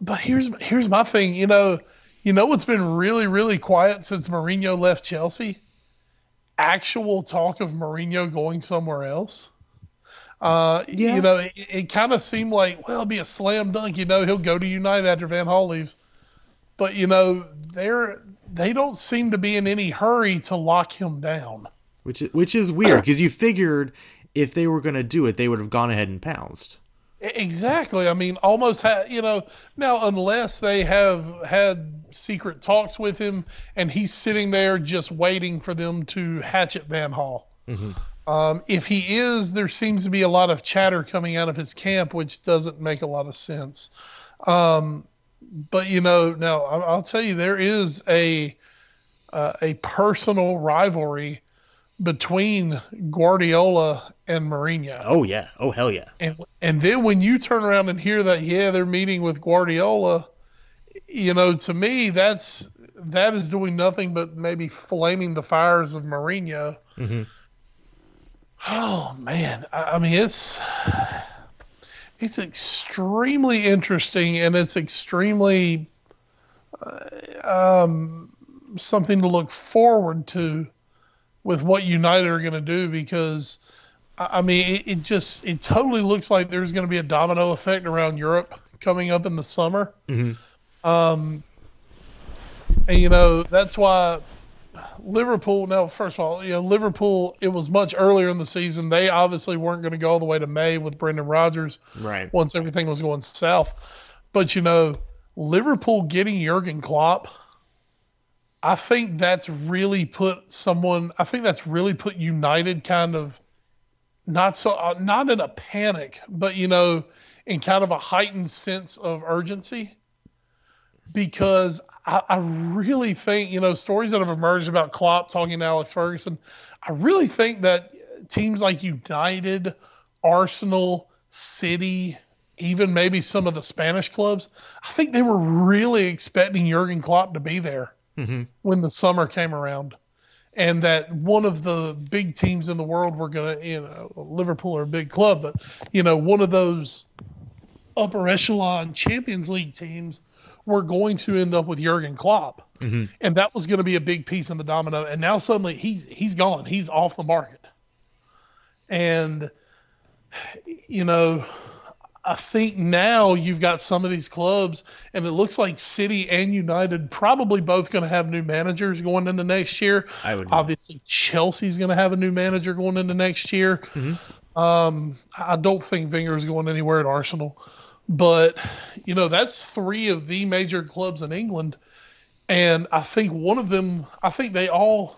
But here's here's my thing. You know, you know what's been really really quiet since Mourinho left Chelsea? Actual talk of Mourinho going somewhere else. Uh, Yeah. You know, it, it kind of seemed like, well, it'll be a slam dunk. You know, he'll go to United after Van Gaal leaves. But, you know, they're, they don't seem to be in any hurry to lock him down. Which is, which is weird because you figured if they were going to do it, they would have gone ahead and pounced. Exactly. I mean, almost had you know now unless they have had secret talks with him and he's sitting there just waiting for them to hatchet Van Gaal. Um, if he is, there seems to be a lot of chatter coming out of his camp, which doesn't make a lot of sense. Um, but you know, now I'll tell you, there is a uh, a personal rivalry between Guardiola and Mourinho. Oh yeah. Oh hell yeah. And and then when you turn around and hear that, yeah, they're meeting with Guardiola, you know, to me, that's that is doing nothing but maybe flaming the fires of Mourinho. Oh man, I, I mean it's it's extremely interesting and it's extremely uh, um, something to look forward to with what United are going to do because. I mean, it, it just it totally looks like there's going to be a domino effect around Europe coming up in the summer. Um, and you know that's why Liverpool. Now, first of all, you know Liverpool. It was much earlier in the season. They obviously weren't going to go all the way to May with Brendan Rodgers Right. once everything was going south. But you know, Liverpool getting Jurgen Klopp, I think that's really put someone. I think that's really put United kind of not so uh, not in a panic, but you know, in kind of a heightened sense of urgency. Because I, I really think you know stories that have emerged about Klopp talking to Alex Ferguson. I really think that teams like United, Arsenal, City, even maybe some of the Spanish clubs, I think they were really expecting Jurgen Klopp to be there mm-hmm. when the summer came around. And that one of the big teams in the world were going to, you know, Liverpool are a big club, but, you know, one of those upper echelon Champions League teams were going to end up with Jurgen Klopp. And that was going to be a big piece in the domino. And now suddenly he's he's gone. He's off the market. And you know, I think now you've got some of these clubs, and it looks like City and United probably both going to have new managers going into next year. I would- obviously Chelsea's going to have a new manager going into next year. Um, I don't think Wenger is going anywhere at Arsenal, but you know that's three of the major clubs in England, and I think one of them, I think they all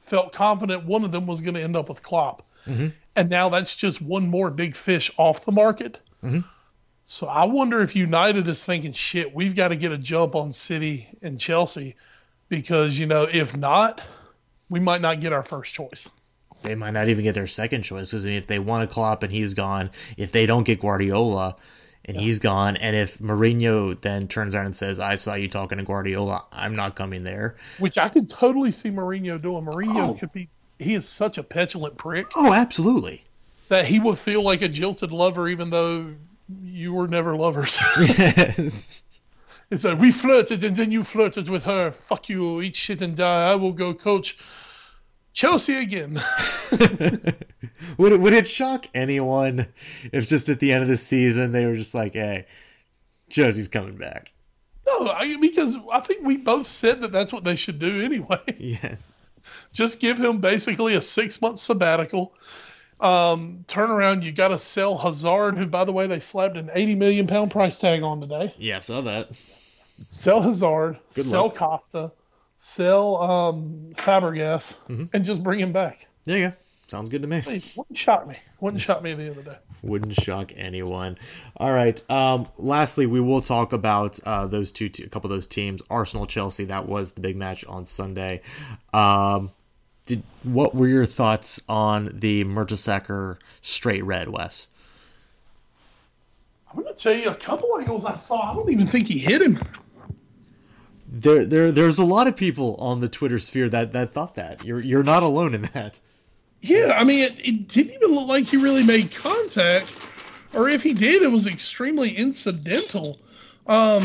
felt confident one of them was going to end up with Klopp. Mm-hmm. And now that's just one more big fish off the market. Mm-hmm. So I wonder if United is thinking, shit, we've got to get a jump on City and Chelsea because, you know, if not, we might not get our first choice. They might not even get their second choice because I mean, if they want a Klopp and he's gone, if they don't get Guardiola and he's gone, and if Mourinho then turns around and says, "I saw you talking to Guardiola, I'm not coming there," Which I could totally see Mourinho doing. Mourinho oh. could be, he is such a petulant prick oh, absolutely. that he would feel like a jilted lover even though you were never lovers. Yes. It's like we flirted and then you flirted with her. Fuck you, eat shit and die. I will go coach Chelsea again. would it would it shock anyone if just at the end of the season they were just like, "Hey, José's coming back"? no, I, because I think we both said that that's what they should do anyway. Yes. Just give him basically a six month sabbatical. Um, turn around. You got to sell Hazard, who, by the way, they slapped an eighty million pound price tag on today. Yeah, saw that. Sell Hazard, Good sell luck. Costa, sell um, Fabregas, Mm-hmm. and just bring him back. There you go. Sounds good to me. Hey, wouldn't shock me. Wouldn't shock me the other day. Wouldn't shock anyone. All right. Um, lastly, we will talk about uh, those two, te- a couple of those teams. Arsenal, Chelsea. That was the big match on Sunday. Um, did what were your thoughts on the Mertesacker straight red, Wes? I'm going to tell you a couple angles I saw. I don't even think he hit him. There, there, there's a lot of people on the Twitter sphere that that thought that. You're you're not alone in that. Yeah, I mean, it, it didn't even look like he really made contact, or if he did, it was extremely incidental. Um,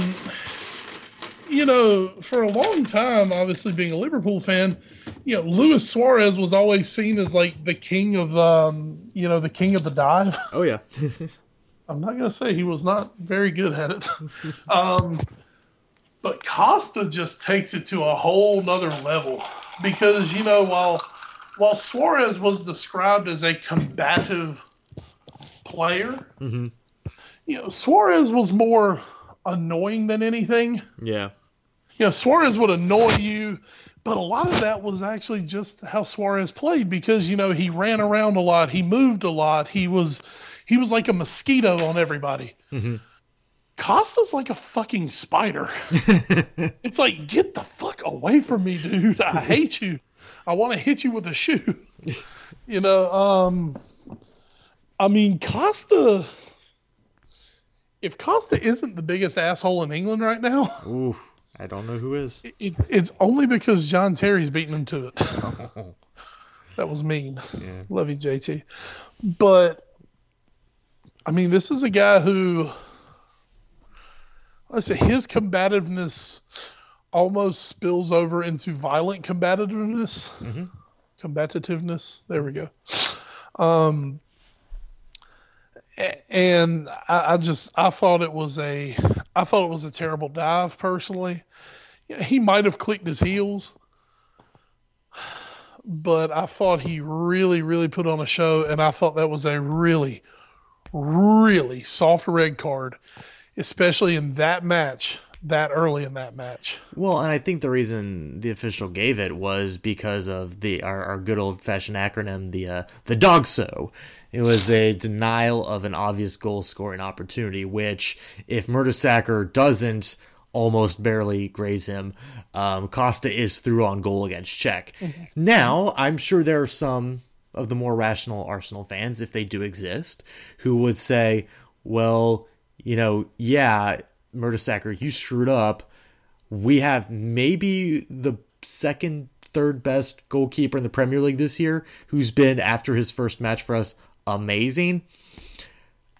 you know, for a long time, obviously being a Liverpool fan, you know, Luis Suarez was always seen as like the king of, um, you know, the king of the dive. Oh yeah. I'm not gonna say he was not very good at it. um, but Costa just takes it to a whole nother level because you know while while Suarez was described as a combative player, hmm you know Suarez was more annoying than anything. Yeah. You know Suarez would annoy you, but a lot of that was actually just how Suarez played because you know he ran around a lot, he moved a lot, he was he was like a mosquito on everybody. Mhm. Costa's like a fucking spider. it's like, get the fuck away from me, dude. I hate you. I want to hit you with a shoe. you know, um, I mean, Costa. If Costa isn't the biggest asshole in England right now, Ooh, I don't know who is. it's it's only because John Terry's beating him to it. that was mean. Yeah. Love you, JT. But I mean, this is a guy who let's say his combativeness almost spills over into violent combativeness. Mhm. Combativeness. There we go. Um, and I, I just I thought it was a I thought it was a terrible dive personally. Yeah, he might have clicked his heels, but I thought he really, really put on a show, and I thought that was a really, really soft red card, especially in that match, that early in that match. Well, and I think the reason the official gave it was because of the our, our good old fashioned acronym, the uh, the DOGSO. It was a denial of an obvious goal scoring opportunity, which if Mertesacker doesn't almost barely graze him, um, Costa is through on goal against Cech. Now, I'm sure there are some of the more rational Arsenal fans, if they do exist, who would say, well, you know, yeah, Mertesacker, you screwed up. We have maybe the second, third best goalkeeper in the Premier League this year, who's been, after his first match for us, amazing.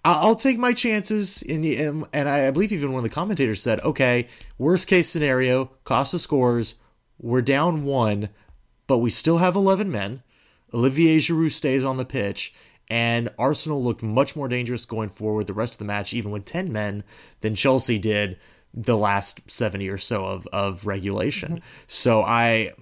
I'll take my chances, and and and I believe even one of the commentators said, "Okay, worst case scenario, Costa scores, we're down one, but we still have eleven men. Olivier Giroud stays on the pitch, and Arsenal looked much more dangerous going forward the rest of the match, even with ten men, than Chelsea did the last seventy or so of of regulation. Mm-hmm. So I."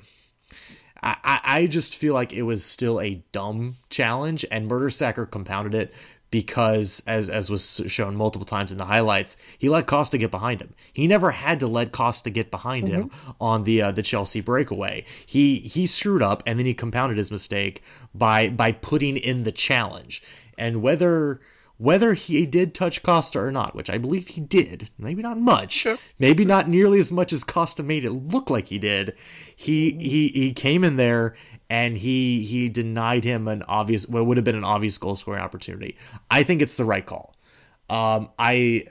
I, I just feel like it was still a dumb challenge, and Mertesacker compounded it because, as as was shown multiple times in the highlights, he let Costa get behind him. He never had to let Costa get behind him on the uh, the Chelsea breakaway. He he screwed up, and then he compounded his mistake by by putting in the challenge. And whether whether he did touch Costa or not, which I believe he did, maybe not much, maybe not nearly as much as Costa made it look like he did. He he he came in there and he he denied him an obvious what would have been an obvious goal scoring opportunity. I think it's the right call. Um, I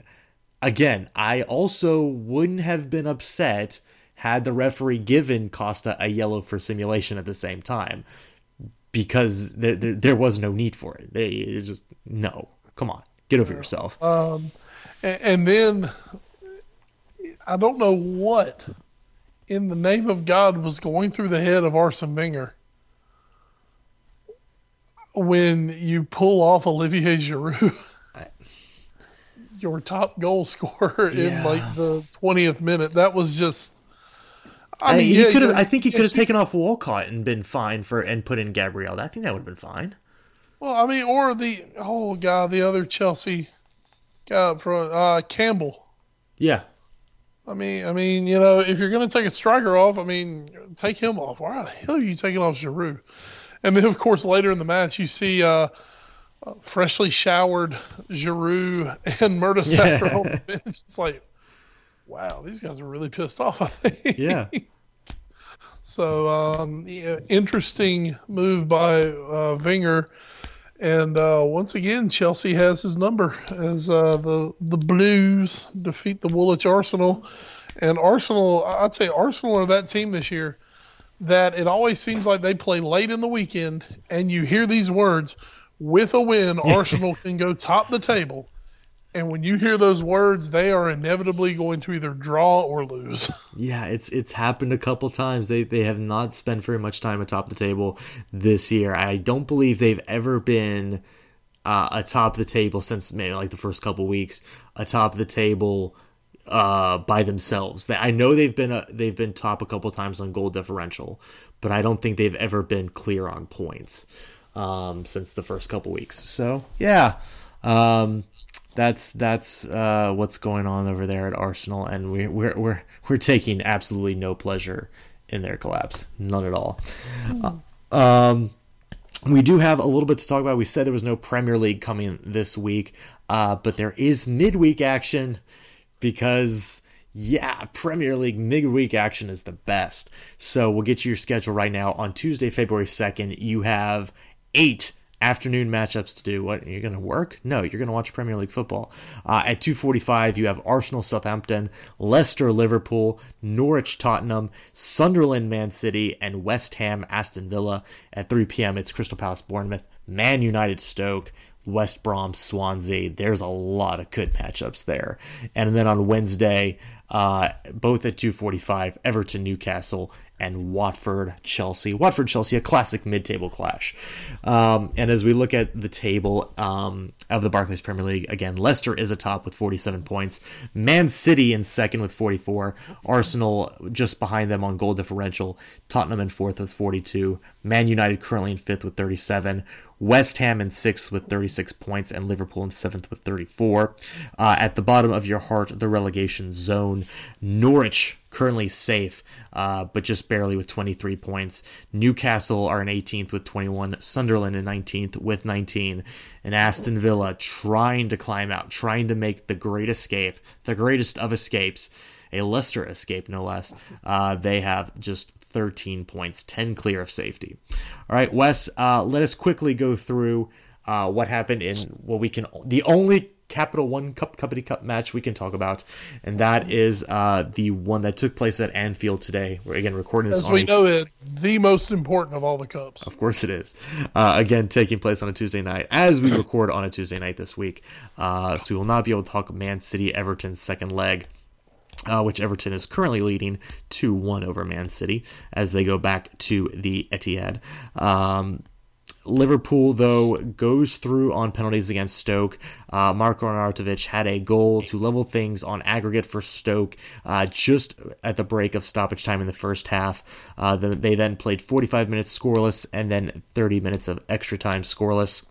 again, I also wouldn't have been upset had the referee given Costa a yellow for simulation at the same time because there there, there was no need for it. They just no. Come on, get over yourself. Um, and, and then I don't know what in the name of God was going through the head of Arsene Wenger when you pull off Olivier Giroud, your top goal scorer in like the twentieth minute. That was just. I I mean, he yeah, could have. I think he could have taken off Walcott and been fine for and put in Gabriel. I think that would have been fine. Well, I mean, or the oh god, the other Chelsea guy from uh, Campbell. Yeah, I mean, I mean, you know, if you're going to take a striker off, I mean, take him off. Why the hell are you taking off Giroud? And then, of course, later in the match, you see uh, uh, freshly showered Giroud and Mertesacker on the bench. It's like, wow, these guys are really pissed off. I think. yeah. So, um, yeah, interesting move by uh, Wenger. And uh, once again, Chelsea has his number as uh, the the Blues defeat the Woolwich Arsenal. And Arsenal, I'd say Arsenal are that team this year that it always seems like they play late in the weekend, and you hear these words: "With a win, Arsenal can go top the table." And when you hear those words, they are inevitably going to either draw or lose. Yeah, it's it's happened a couple times. They they have not spent very much time atop the table this year. I don't believe they've ever been uh, atop the table since maybe like the first couple weeks atop the table uh, by themselves. I know they've been a, they've been top a couple times on goal differential, but I don't think they've ever been clear on points um, since the first couple weeks. So yeah, um, that's that's uh, what's going on over there at Arsenal, and we, we're we're we're taking absolutely no pleasure in their collapse, none at all. Uh, um, we do have a little bit to talk about. We said there was no Premier League coming this week, uh, but there is midweek action because yeah, Premier League midweek action is the best. So we'll get you your schedule right now. On Tuesday, February 2nd, you have eight afternoon matchups to do. What you're going to work? No, you're going to watch Premier League football. Uh, at 2:45, you have Arsenal, Southampton, Leicester, Liverpool, Norwich, Tottenham, Sunderland, Man City, and West Ham, Aston Villa. At 3 p.m., it's Crystal Palace, Bournemouth, Man United, Stoke. West Brom, Swansea. There's a lot of good matchups there. And then on Wednesday, uh, both at 2:45, Everton, Newcastle, and Watford, Chelsea. Watford, Chelsea, a classic mid-table clash. Um, and as we look at the table um, of the Barclays Premier League, again, Leicester is atop with 47 points. Man City in second with 44. Arsenal just behind them on goal differential. Tottenham in fourth with 42. Man United currently in fifth with 37. West Ham in sixth with 36 points, and Liverpool in seventh with 34. Uh, at the bottom of your heart, the relegation zone. Norwich currently safe, uh, but just barely with 23 points. Newcastle are in 18th with 21. Sunderland in 19th with 19. And Aston Villa trying to climb out, trying to make the great escape, the greatest of escapes a Leicester escape, no less. Uh, they have just 13 points, 10 clear of safety. All right, Wes, uh, let us quickly go through uh, what happened in what we can, the only Capital One Cup Company Cup match we can talk about, and that is uh, the one that took place at Anfield today. We're again recording this. As we a, know, it the most important of all the cups. Of course, it is. Uh, again, taking place on a Tuesday night as we record on a Tuesday night this week. Uh, so we will not be able to talk Man City Everton's second leg uh, which Everton is currently leading 2 1 over Man City as they go back to the Etihad. Um, Liverpool, though, goes through on penalties against Stoke. Uh, Marko Arnautovic had a goal to level things on aggregate for Stoke uh, just at the break of stoppage time in the first half. Uh, the, they then played 45 minutes scoreless and then 30 minutes of extra time scoreless.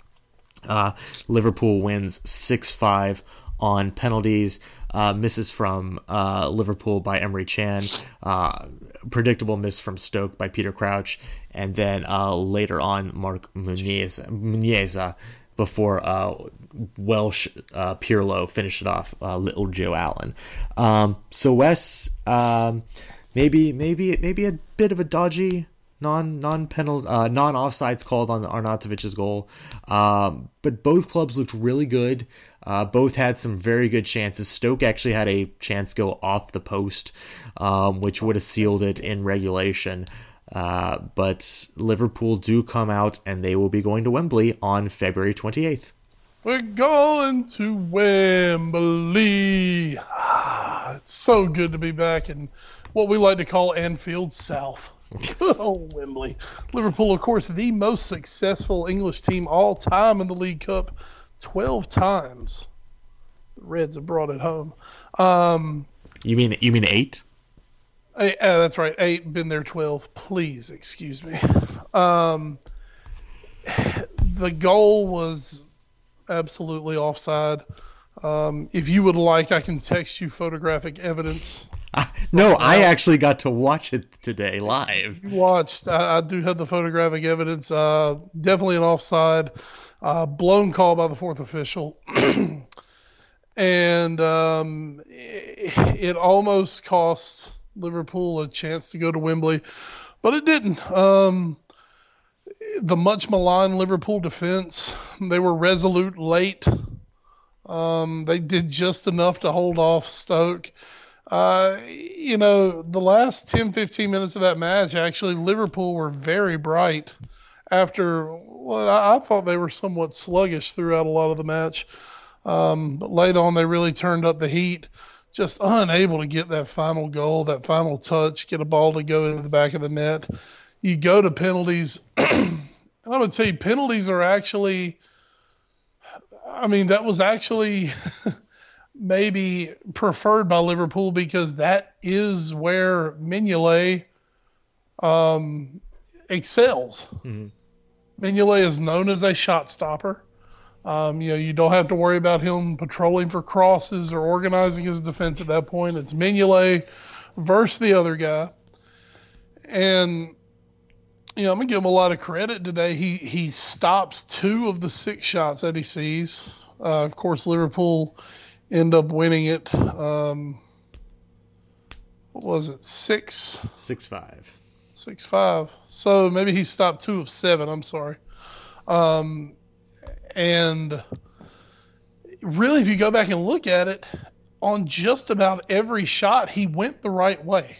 Uh, Liverpool wins 6 5 on penalties uh, misses from uh, Liverpool by Emre Can, uh, predictable miss from Stoke by Peter Crouch, and then uh, later on Mark uh, before uh, Welsh Pirlo finished it off, little Joe Allen. Um, so Wes, um, maybe maybe maybe a bit of a dodgy non non penalty uh, non offsides called on Arnautovic's goal. Um, but both clubs looked really good. Uh, both had some very good chances. Stoke actually had a chance go off the post, um, which would have sealed it in regulation. Uh, but Liverpool do come out and they will be going to Wembley on February 28th. We're going to Wembley. Ah, it's so good to be back in what we like to call Anfield South. oh, Wembley. Liverpool, of course, the most successful English team all time in the League Cup 12 times. The Reds have brought it home. Um, you mean you mean eight? Eight, uh, that's right. Eight. Been there 12. Please excuse me. Um, the goal was absolutely offside. Um, if you would like, I can text you photographic evidence. No, I actually got to watch it today live. You watched. I, I do have the photographic evidence. Uh, definitely an offside. Uh, blown call by the fourth official. and um, it, it, almost cost Liverpool a chance to go to Wembley, but it didn't. Um, the much maligned Liverpool defense, they were resolute late. Um, they did just enough to hold off Stoke. Uh, you know, the last 10, 15 minutes of that match, actually, Liverpool were very bright after well, I, I, thought they were somewhat sluggish throughout a lot of the match. Um, but late on, they really turned up the heat, just unable to get that final goal, that final touch, get a ball to go into the back of the net. You go to penalties. and I'm going to tell you, penalties are actually, I mean, that was actually maybe preferred by Liverpool because that is where Mignolet um, excels. Mm-hmm. Mignolet is known as a shot stopper. Um, you know, you don't have to worry about him patrolling for crosses or organizing his defense at that point. It's Mignolet versus the other guy. And, you know, I'm to give him a lot of credit today. He, he stops two of the six shots that he sees. Uh, of course, Liverpool end up winning it. Um, what was it? Six? Six five. Six five. So maybe he stopped two of seven. I'm sorry. Um, and really, if you go back and look at it, on just about every shot, he went the right way.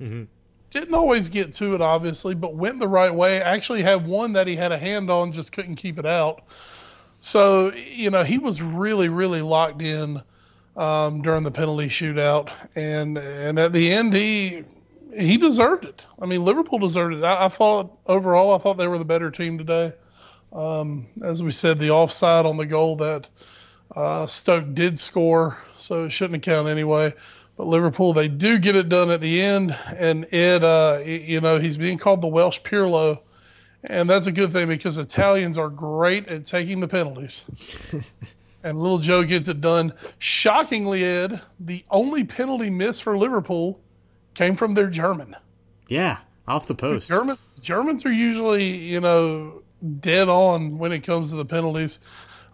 Mm-hmm. Didn't always get to it, obviously, but went the right way. Actually, had one that he had a hand on, just couldn't keep it out. So, you know, he was really, really locked in um, during the penalty shootout, and and at the end, he he deserved it. I mean, Liverpool deserved it. I, I thought overall, I thought they were the better team today. Um, as we said, the offside on the goal that uh, Stoke did score, so it shouldn't count anyway. But Liverpool, they do get it done at the end, and Ed, uh, you know, he's being called the Welsh Pirlo, and that's a good thing because Italians are great at taking the penalties. and little Joe gets it done. Shockingly, Ed, the only penalty miss for Liverpool came from their German. Yeah, off the post. Germans Germans are usually, you know, dead on when it comes to the penalties.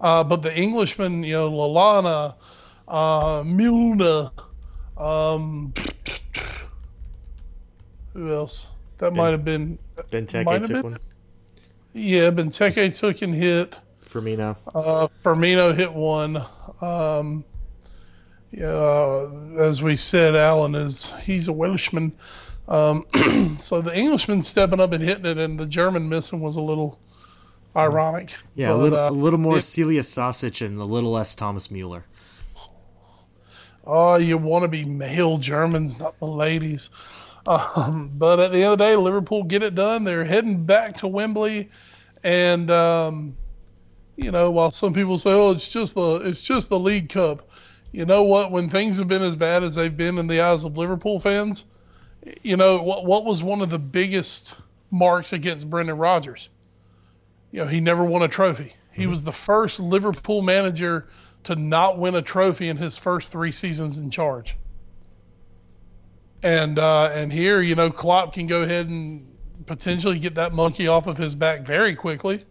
Uh, but the Englishman, you know, Lallana, uh, Milner, um, who else? That ben, might have been Benteke took been, one. Yeah, Benteke took and hit. Firmino. Uh, Firmino hit one. Um, uh, as we said, Allen is he's a Welshman. Um, so the Englishman stepping up and hitting it, and the German missing was a little ironic. Yeah, but, a little uh, a little more it, Celia Sasic and a little less Thomas Mueller. Oh, you want to be male Germans, not the ladies. Um, but at the end of the day, Liverpool get it done. They're heading back to Wembley, and um, you know, while some people say, "Oh, it's just the it's just the League Cup," you know what? When things have been as bad as they've been in the eyes of Liverpool fans, you know what? What was one of the biggest marks against Brendan Rodgers? You know, he never won a trophy. He mm-hmm. was the first Liverpool manager to not win a trophy in his first three seasons in charge. And uh, and here, you know, Klopp can go ahead and potentially get that monkey off of his back very quickly,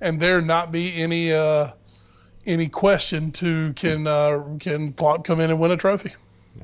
and there not be any uh, any question to can uh, can Klopp come in and win a trophy.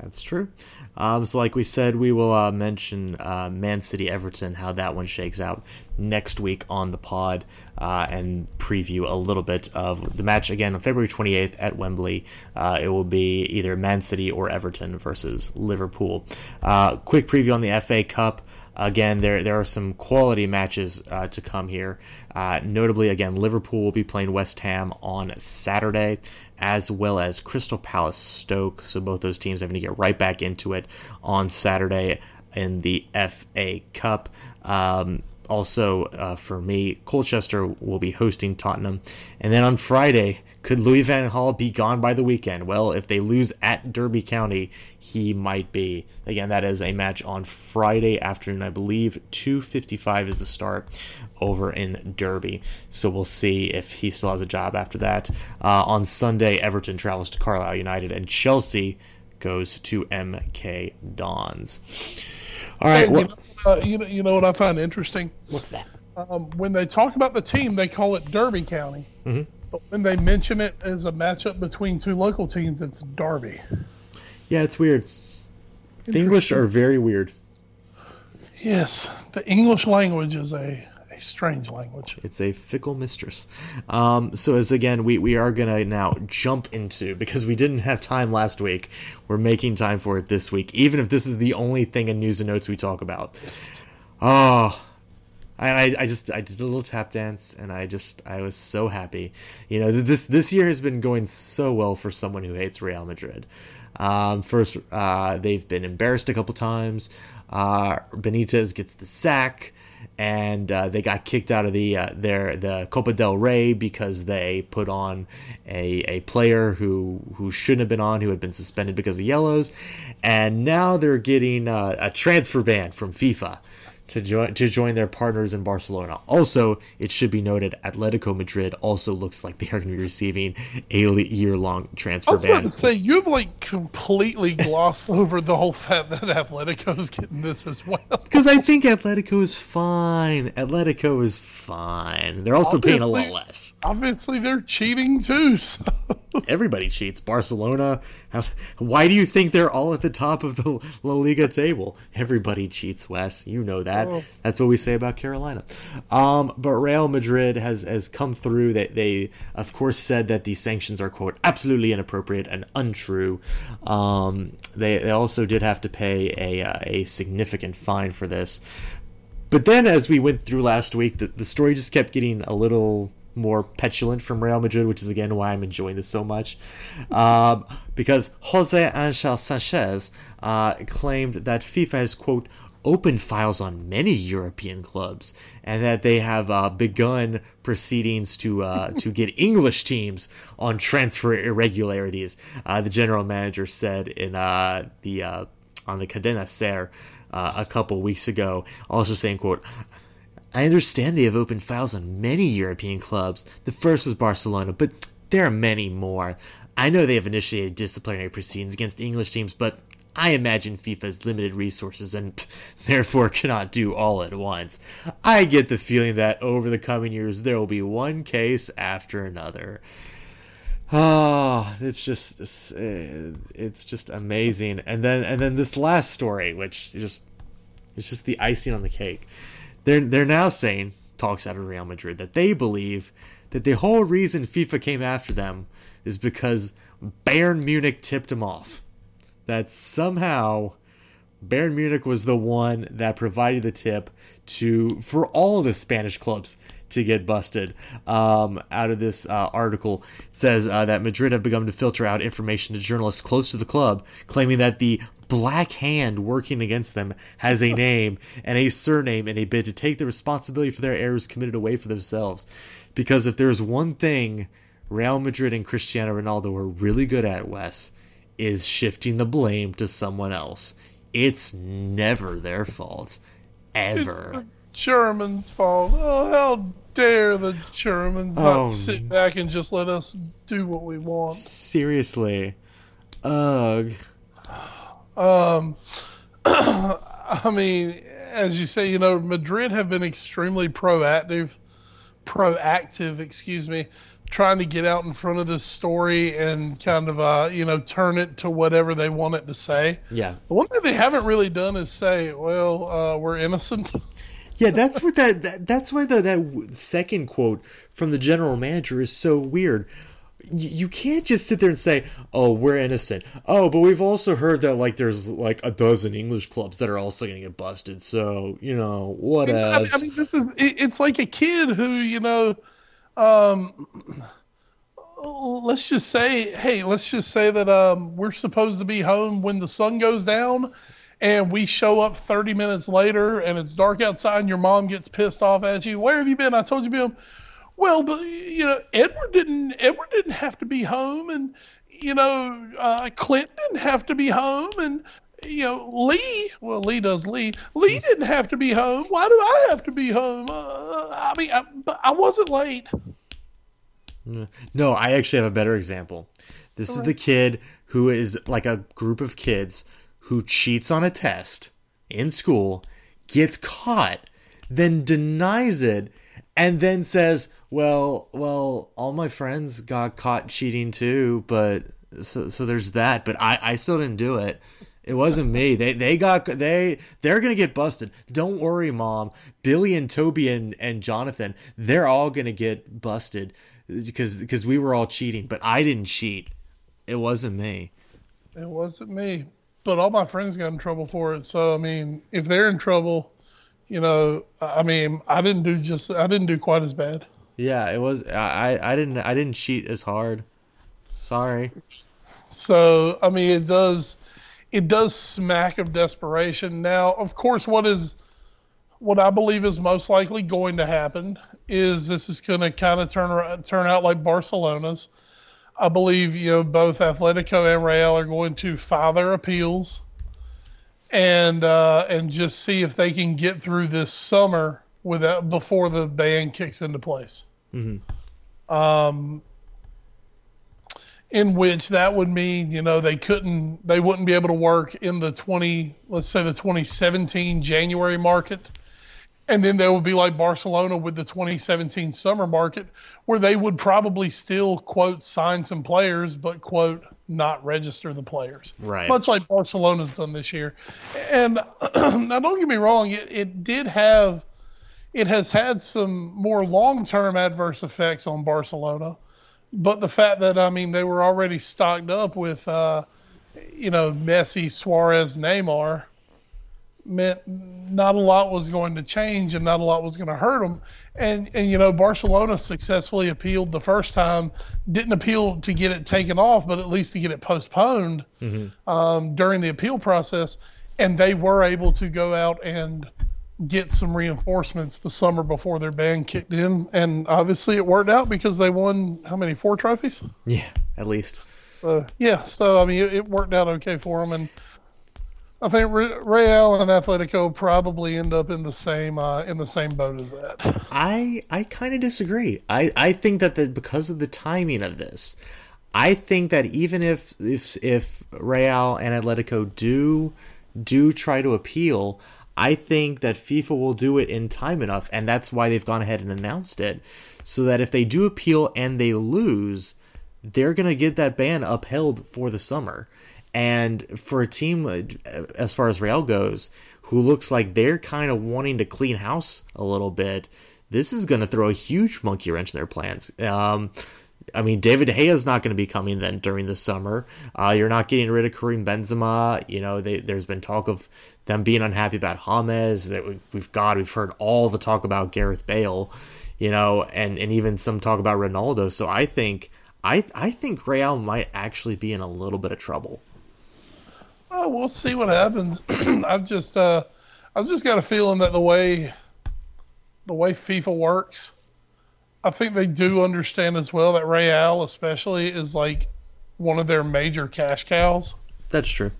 That's true. Um, so, like we said, we will uh, mention uh, Man City Everton, how that one shakes out next week on the pod, uh, and preview a little bit of the match again on February 28th at Wembley. Uh, it will be either Man City or Everton versus Liverpool. Uh, quick preview on the FA Cup. Again, there there are some quality matches uh, to come here. Uh, notably, again, Liverpool will be playing West Ham on Saturday, as well as Crystal Palace Stoke. So both those teams having to get right back into it on Saturday in the FA Cup. Um, also, uh, for me, Colchester will be hosting Tottenham, and then on Friday could Louis Van Gaal be gone by the weekend? Well, if they lose at Derby County, he might be. Again, that is a match on Friday afternoon, I believe. 2:55 is the start over in Derby. So we'll see if he still has a job after that. Uh, on Sunday, Everton travels to Carlisle United, and Chelsea goes to MK Dons. All right. Hey, well, you, know, uh, you, know, you know what I find interesting? What's that? Um, when they talk about the team, they call it Derby County. Mm-hmm. But when they mention it as a matchup between two local teams, it's Derby. Yeah, it's weird. The English are very weird. Yes, the English language is a, a strange language. It's a fickle mistress. Um, so, as again, we, we are going to now jump into, because we didn't have time last week, we're making time for it this week, even if this is the only thing in news and notes we talk about. Oh, I, I just I did a little tap dance and I just I was so happy. You know, this this year has been going so well for someone who hates Real Madrid. Um, first, uh, they've been embarrassed a couple times. Uh, Benitez gets the sack, and uh, they got kicked out of the uh, their the Copa del Rey because they put on a, a player who who shouldn't have been on, who had been suspended because of yellows, and now they're getting uh, a transfer ban from FIFA to join to join their partners in Barcelona. Also, it should be noted, Atletico Madrid also looks like they are going to be receiving a year long transfer I was ban. about to say you've like completely glossed over the whole fact that Atletico is getting this as well. Because I think Atletico is fine. Atletico is fine. They're also paying a lot less. Obviously, they're cheating too. So. Everybody cheats. Barcelona. Why do you think they're all at the top of the La Liga table? Everybody cheats, Wes. You know that. Oh. That's what we say about Carolina. Um, but Real Madrid has has come through. That they, of course, said that these sanctions are quote absolutely inappropriate and untrue. Um, they they also did have to pay a uh, a significant fine for this. But then, as we went through last week, the, the story just kept getting a little more petulant from Real Madrid, which is again why I'm enjoying this so much. Um, because Jose Angel Sanchez uh, claimed that FIFA has, quote, opened files on many European clubs and that they have uh, begun proceedings to uh, to get English teams on transfer irregularities. Uh, the general manager said in uh, the uh, on the Cadena Ser uh, a couple weeks ago, also saying, "quote I understand they have opened files on many European clubs. The first was Barcelona, but there are many more. I know they have initiated disciplinary proceedings against English teams, but I imagine FIFA has limited resources and therefore cannot do all at once. I get the feeling that over the coming years there will be one case after another. Oh, it's just it's, uh, just amazing. And then and then this last story, which just it's just the icing on the cake. They're they're now saying talks out of Real Madrid that they believe that the whole reason FIFA came after them is because Bayern Munich tipped them off. That somehow Bayern Munich was the one that provided the tip to for all the Spanish clubs to get busted. Um, out of this uh, article, it says uh, that Madrid have begun to filter out information to journalists close to the club, claiming that the black hand working against them has a name and a surname and a bid to take the responsibility for their errors committed away for themselves. Because if there's one thing Real Madrid and Cristiano Ronaldo are really good at, Wes, is shifting the blame to someone else. It's never their fault. Ever. It's the Germans' fault. Oh, how dare the Germans Oh. not sit back and just let us do what we want. Seriously. Ugh. Um, I mean, as you say, you know, Madrid have been extremely proactive, proactive, excuse me, trying to get out in front of this story and kind of, uh, you know, turn it to whatever they want it to say. Yeah. The one thing they haven't really done is say, well, uh, we're innocent. Yeah, that's what that, that that's why the that second quote from the general manager is so weird. You, can't just sit there and say, "Oh, we're innocent." Oh, but we've also heard that like there's like a dozen English clubs that are also going to get busted. So you know what I mean, I mean, this is it's like a kid who you know, um, let's just say, hey, let's just say that um, we're supposed to be home when the sun goes down, and we show up 30 minutes later and it's dark outside, and your mom gets pissed off at you. Where have you been? I told you to be home. Well, but you know, Edward didn't. Edward didn't have to be home, and you know, uh, Clint didn't have to be home, and you know, Lee. Well, Lee does Lee. Lee didn't have to be home. Why do I have to be home? Uh, I mean, I, I wasn't late. No, I actually have a better example. This is the kid who is like a group of kids who cheats on a test in school, gets caught, then denies it, and then says, "Well, well, all my friends got caught cheating too, but so so there's that, but I I still didn't do it." It wasn't me. They they got they they're gonna get busted. Don't worry, mom. Billy and Toby and, and Jonathan, they're all gonna get busted because because we were all cheating, but I didn't cheat. It wasn't me. It wasn't me, but all my friends got in trouble for it. So I mean, if they're in trouble, You know, I mean, I didn't do just I didn't do quite as bad. Yeah, it was. I I didn't I didn't cheat as hard. Sorry. So I mean, it does it does smack of desperation. Now, of course, what is what I believe is most likely going to happen is this is going to kind of turn turn out like Barcelona's. I believe you know both Atletico and Real are going to file their appeals and uh, and just see if they can get through this summer without before the ban kicks into place. Um, in which that would mean you know they couldn't they wouldn't be able to work in the 20 let's say the 2017 January market and then there would be like Barcelona with the 2017 summer market where they would probably still quote sign some players but quote not register the players Right. much like Barcelona's done this year and now don't get me wrong it, it did have it has had some more long-term adverse effects on Barcelona but the fact that I mean they were already stocked up with uh, you know Messi, Suarez, Neymar meant not a lot was going to change and not a lot was going to hurt them. And and you know Barcelona successfully appealed the first time, didn't appeal to get it taken off, but at least to get it postponed um, during the appeal process, and they were able to go out and get some reinforcements the summer before their ban kicked in, and obviously it worked out because they won how many four trophies. Yeah, at least. Uh, yeah, so I mean, it, it worked out okay for them, and I think Re- Real and Atletico probably end up in the same uh, in the same boat as that. I I kind of disagree. I I think that the, because of the timing of this, I think that even if if if Real and Atletico do do try to appeal, I think that FIFA will do it in time enough, and that's why they've gone ahead and announced it, so that if they do appeal and they lose, they're gonna get that ban upheld for the summer. And for a team uh, as far as Real goes, who looks like they're kind of wanting to clean house a little bit, this is going to throw a huge monkey wrench in their plans. Um, I mean, David Gea is not going to be coming then during the summer. Uh, you're not getting rid of Karim Benzema. You know, they, there's been talk of them being unhappy about James. That we, we've got, we've heard all the talk about Gareth Bale. You know, and and even some talk about Ronaldo. So I think. I, I think Real might actually be in a little bit of trouble. Oh, we'll see what happens. I've just uh, I've just got a feeling that the way the way FIFA works, I think they do understand as well that Real, especially, is like one of their major cash cows. That's true.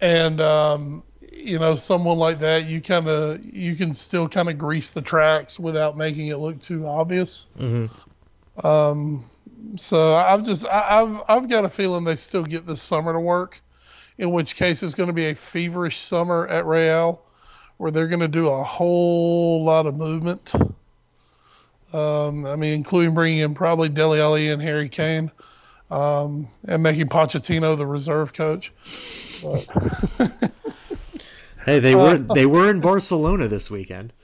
and um, you know someone like that you kind of you can still kind of grease the tracks without making it look too obvious um, so i've just I, i've i've got a feeling they still get this summer to work in which case it's going to be a feverish summer at real where they're going to do a whole lot of movement um, i mean including bringing in probably Dele Alli and harry kane um, and making pochettino the reserve coach Hey, they were they were in Barcelona this weekend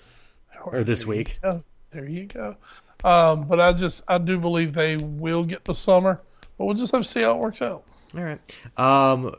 or this week. Yeah, there you go. Um, but I just I do believe they will get the summer, but we'll just have to see how it works out. All right. Um,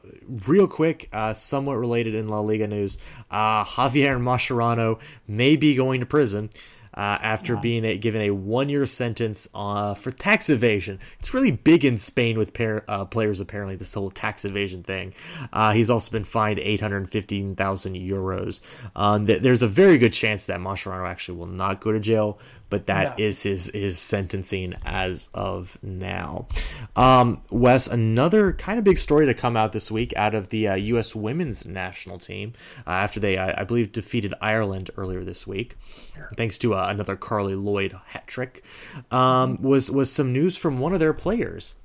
real quick, uh, somewhat related in La Liga news, uh, Javier Mascherano may be going to prison. Uh, after being a, given a one-year sentence uh, for tax evasion, it's really big in Spain with par- uh, players. Apparently, this whole tax evasion thing. Uh, he's also been fined eight hundred fifteen thousand euros. Um, th- there's a very good chance that Mascherano actually will not go to jail, but that is his his sentencing as of now. Um, Wes, another kind of big story to come out this week out of the uh, U.S. women's national team uh, after they, I, I believe, defeated Ireland earlier this week, thanks to uh, another Carly Lloyd hat trick. Um, was was some news from one of their players,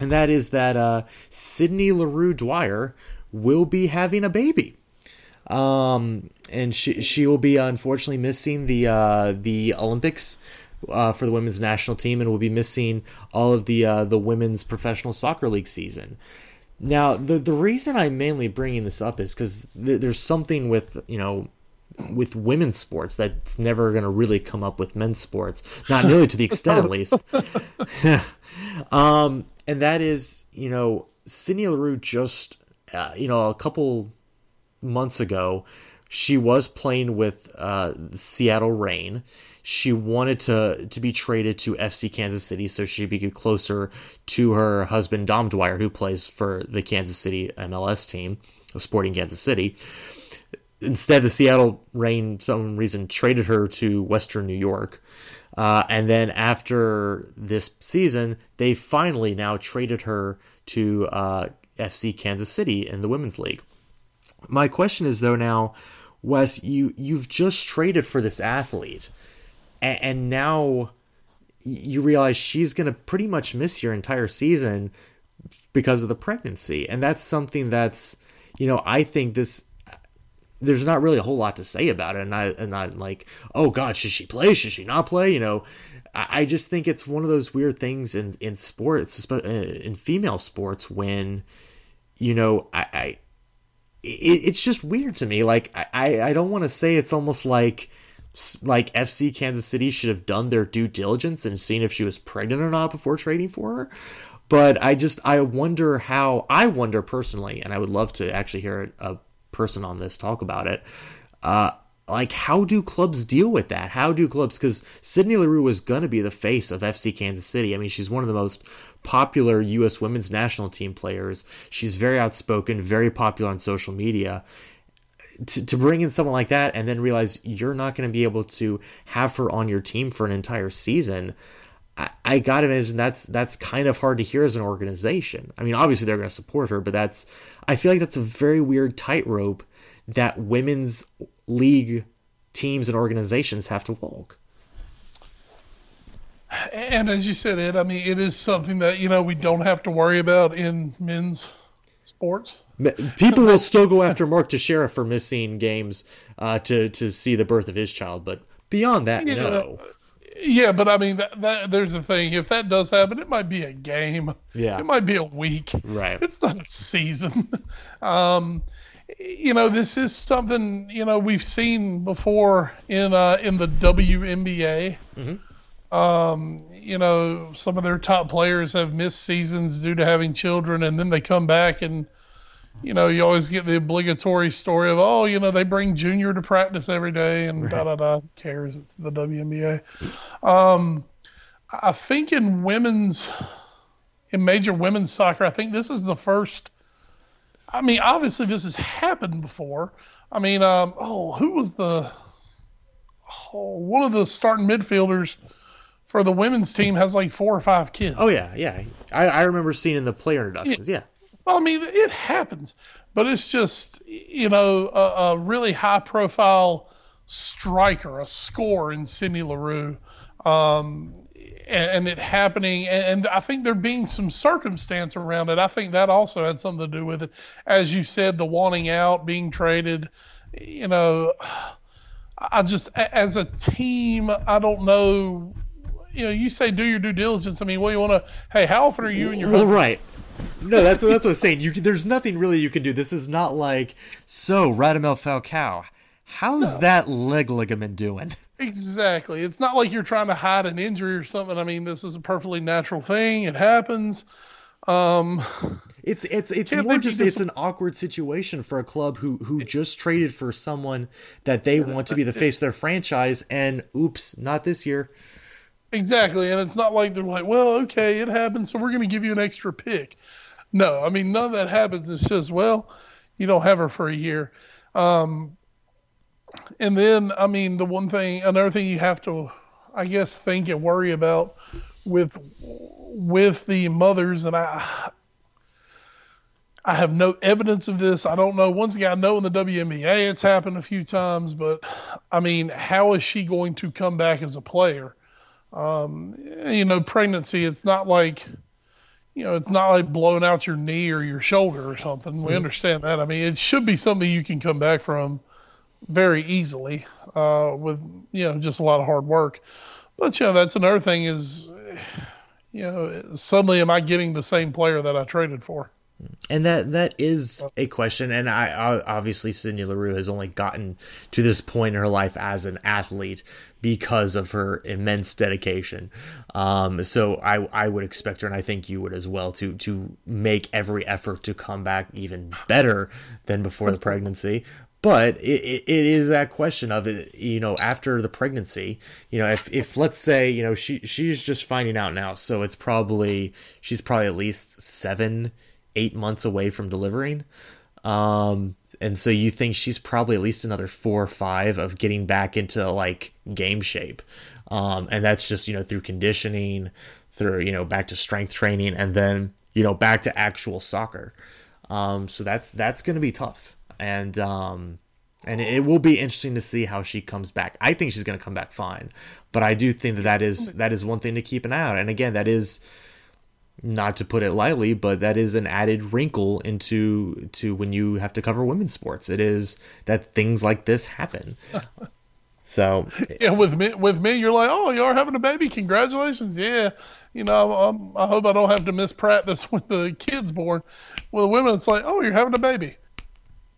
and that is that uh, Sydney Leroux Dwyer will be having a baby um, and she she will be unfortunately missing the uh, the Olympics uh, for the women's national team, and will be missing all of the uh, the women's professional soccer league season. Now, the the reason I'm mainly bringing this up is because th- there's something with you know with women's sports that's never going to really come up with men's sports, not nearly to the extent at least. um, and that is, you know, Sydney Leroux just, uh, you know, a couple months ago, she was playing with uh, Seattle Reign. She wanted to to be traded to FC Kansas City so she'd be closer to her husband Dom Dwyer, who plays for the Kansas City MLS team, Sporting Kansas City. Instead, the Seattle Reign, some reason, traded her to Western New York. Uh, and then after this season, they finally now traded her to uh, FC Kansas City in the Women's League. My question is though now, Wes, you you've just traded for this athlete, and, and now you realize she's going to pretty much miss your entire season because of the pregnancy, and that's something that's you know I think this there's not really a whole lot to say about it, and I and I'm like, oh God, should she play? Should she not play? You know, I, just think it's one of those weird things in in sports, uh, in female sports, when you know I, I it, it's just weird to me. Like I I don't want to say it's almost like like FC Kansas City should have done their due diligence and seen if she was pregnant or not before trading for her. But I just I wonder how I wonder personally, and I would love to actually hear a person on this talk about it. Uh, like how do clubs deal with that how do clubs because sydney leroux was to be the face of fc kansas city i mean she's one of the most popular us women's national team players she's very outspoken very popular on social media to, to bring in someone like that and then realize you're not going to be able to have her on your team for an entire season I, I gotta imagine that's that's kind of hard to hear as an organization. I mean, obviously they're going to support her, but that's I feel like that's a very weird tightrope that women's league teams and organizations have to walk. And as you said, Ed, I mean, it is something that you know we don't have to worry about in men's sports. People will still go after Mark Teixeira for missing games uh, to to see the birth of his child, but beyond that, yeah, no. Yeah, but I mean, that, that, there's a thing. If that does happen, it might be a game. Yeah, it might be a week. Right. It's not a season. um, you know, this is something you know we've seen before in uh, in the WNBA. Mm-hmm. Um, you know, some of their top players have missed seasons due to having children, and then they come back and you know, you always get the obligatory story of, oh, you know, they bring Junior to practice every day and right. da da da. Cares? It's the WNBA. Um, I think in women's, in major women's soccer, I think this is the first. I mean, obviously this has happened before. I mean, um, oh, who was the? Oh, one of the starting midfielders for the women's team has like four or five kids. Oh yeah, yeah. I, I remember seeing in the player introductions. Yeah. yeah. So I mean, it happens, but it's just you know a, a really high profile striker, a score in Sydney Leroux, um, and, and, it happening. And, and, I think there being some circumstance around it. I think that also had something to do with it. As you said, the wanting out, being traded. You know, I just as a team, I don't know. You know, you say do your due diligence. I mean, well, you want to. Hey, how often are you and your well, right? no, that's that's what I'm saying. You can, there's nothing really you can do. This is not like so Radamel Falcao. How's no. that leg ligament doing? Exactly. It's not like you're trying to hide an injury or something. I mean, this is a perfectly natural thing. It happens. Um, it's it's it's more just it's an awkward situation for a club who who just traded for someone that they want to be the face of their franchise, and oops, not this year. Exactly, and it's not like they're like, well, okay, it happened, so we're going to give you an extra pick. No, I mean none of that happens. It's just well, you don't have her for a year. Um, and then, I mean, the one thing, another thing you have to, I guess, think and worry about with with the mothers, and I, I have no evidence of this. I don't know. Once again, I know in the WNBA it's happened a few times, but I mean, how is she going to come back as a player? Um, you know, pregnancy, it's not like, you know, it's not like blowing out your knee or your shoulder or something. We mm-hmm. understand that. I mean, it should be something you can come back from very easily uh, with, you know, just a lot of hard work. But, you know, that's another thing is, you know, suddenly am I getting the same player that I traded for? And that that is a question, and I, I obviously Sydney Leroux has only gotten to this point in her life as an athlete because of her immense dedication. Um, so I I would expect her, and I think you would as well, to to make every effort to come back even better than before the pregnancy. but it, it, it is that question of it you know after the pregnancy you know if, if let's say you know she she's just finding out now so it's probably she's probably at least seven eight months away from delivering um and so you think she's probably at least another four or five of getting back into like game shape um and that's just you know through conditioning through you know back to strength training and then you know back to actual soccer um so that's that's going to be tough and um and it will be interesting to see how she comes back. I think she's going to come back fine, but I do think that that is that is one thing to keep an eye on. And again, that is not to put it lightly, but that is an added wrinkle into to when you have to cover women's sports. It is that things like this happen. So yeah, with me, with me, you're like, oh, you are having a baby. Congratulations. Yeah, you know, I'm, i hope I don't have to miss practice when the kid's born. With the women, it's like, oh, you're having a baby.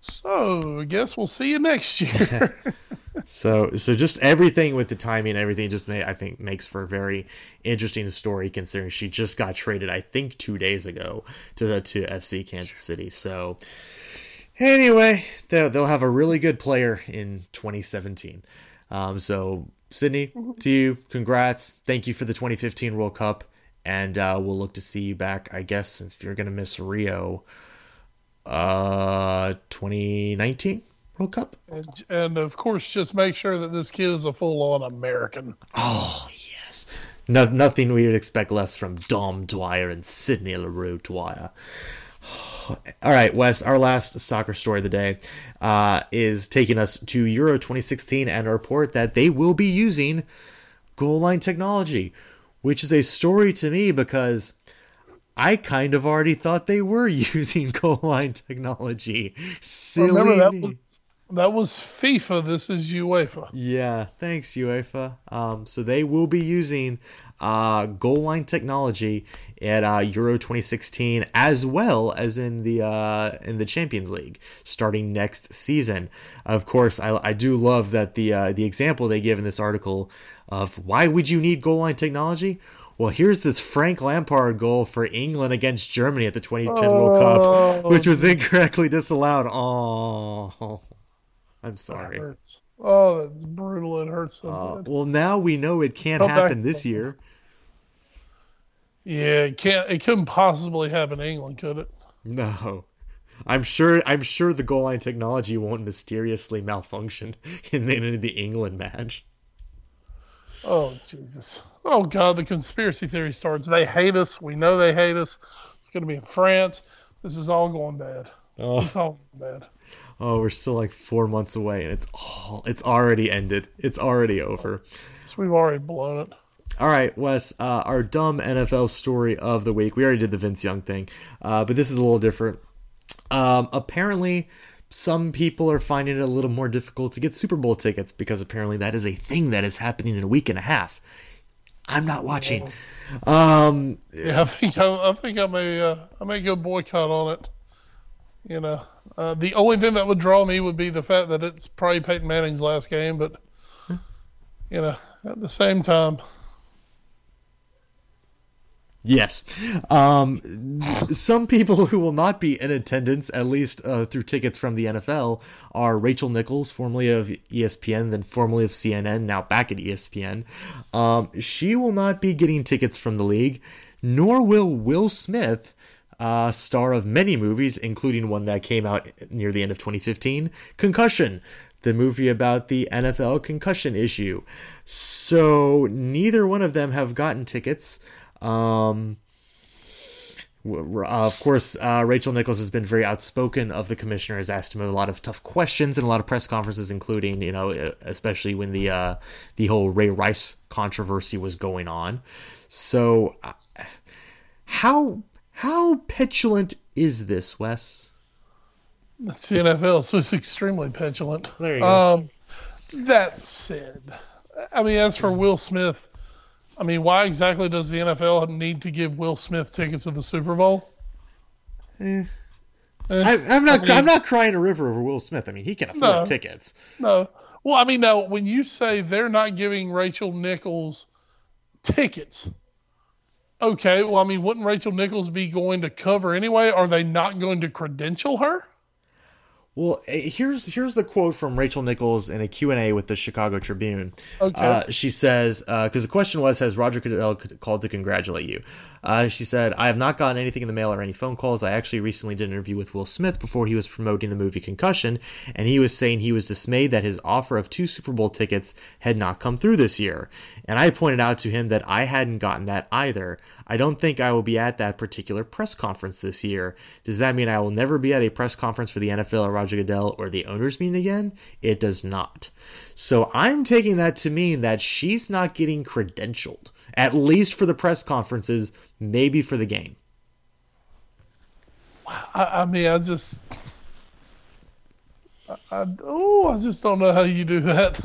So I guess we'll see you next year. so so just everything with the timing everything just may I think makes for a very interesting story considering she just got traded I think two days ago to the to FC Kansas City. So anyway, they'll they'll have a really good player in 2017. Um, so Sydney, to you, congrats. Thank you for the 2015 World Cup, and uh, we'll look to see you back. I guess since you're gonna miss Rio uh 2019 World Cup. And, and, of course, just make sure that this kid is a full-on American. Oh yes, no, nothing we would expect less from Dom Dwyer and Sydney Leroux Dwyer. All right, Wes, our last soccer story of the day uh, is taking us to Euro 2016 and a report that they will be using goal line technology, which is a story to me because I kind of already thought they were using goal line technology. Silly Remember, that me. was, that was FIFA. This is UEFA. Yeah, thanks UEFA. Um, so they will be using uh, goal line technology at uh, Euro 2016 as well as in the uh, in the Champions League starting next season. Of course, I, I do love that the uh, the example they give in this article of why would you need goal line technology? Well, here's this Frank Lampard goal for England against Germany at the 2010 oh. World Cup, which was incorrectly disallowed. Oh, I'm sorry. That oh, that's brutal. It hurts so uh, Well, now we know it can't Come happen back. this year. Yeah, it can't. It couldn't possibly happen in England, could it? No. I'm sure. I'm sure the goal line technology won't mysteriously malfunction in the, in the England match. Oh Jesus! Oh God! The conspiracy theory starts. They hate us. We know they hate us. It's going to be in France. This is all going bad. It's, oh. it's all bad. Oh, we're still like four months away, and it's all. It's already ended. It's already over. So we've already blown it. All right, Wes, uh, our dumb NFL story of the week. We already did the Vince Young thing, uh, but this is a little different. Um, apparently, some people are finding it a little more difficult to get Super Bowl tickets because apparently that is a thing that is happening in a week and a half. I'm not watching. Um, yeah, I think I, I think I may uh, I may go boycott on it. You know, uh, the only thing that would draw me would be the fact that it's probably Peyton Manning's last game, but you know, at the same time, Yes. Um, some people who will not be in attendance, at least uh, through tickets from the NFL, are Rachel Nichols, formerly of ESPN, then formerly of CNN, now back at ESPN. Um, she will not be getting tickets from the league, nor will Will Smith, uh, star of many movies, including one that came out near the end of 2015, Concussion, the movie about the NFL concussion issue. So neither one of them have gotten tickets. Um, uh, of course, uh, Rachel Nichols has been very outspoken of the commissioner, has asked him a lot of tough questions in a lot of press conferences, including, you know, especially when the uh, the whole Ray Rice controversy was going on. So, uh, how how petulant is this, Wes? It's the NFL, so it's extremely petulant. There you go. Um, that said, I mean, as for Will Smith, I mean, why exactly does the NFL need to give Will Smith tickets to the Super Bowl? Eh. Eh. I, am not. I mean, I'm not crying a river over Will Smith. I mean, he can afford no, tickets. No. Well, I mean, no. When you say they're not giving Rachel Nichols tickets, okay. Well, I mean, wouldn't Rachel Nichols be going to cover anyway? Are they not going to credential her? Well, eh, here's here's the quote from Rachel Nichols in a Q&A with the Chicago Tribune. Okay. Uh, she says, because the question was, has Roger Goodell called to congratulate you? Uh, she said, I have not gotten anything in the mail or any phone calls. I actually recently did an interview with Will Smith before he was promoting the movie Concussion, and he was saying he was dismayed that his offer of two Super Bowl tickets had not come through this year. And I pointed out to him that I hadn't gotten that either. I don't think I will be at that particular press conference this year. Does that mean I will never be at a press conference for the NFL or Roger Goodell or the owners meeting again? It does not. So I'm taking that to mean that she's not getting credentialed, at least for the press conferences, maybe for the game. I, I mean, I just, I, I, oh, I just don't know how you do that.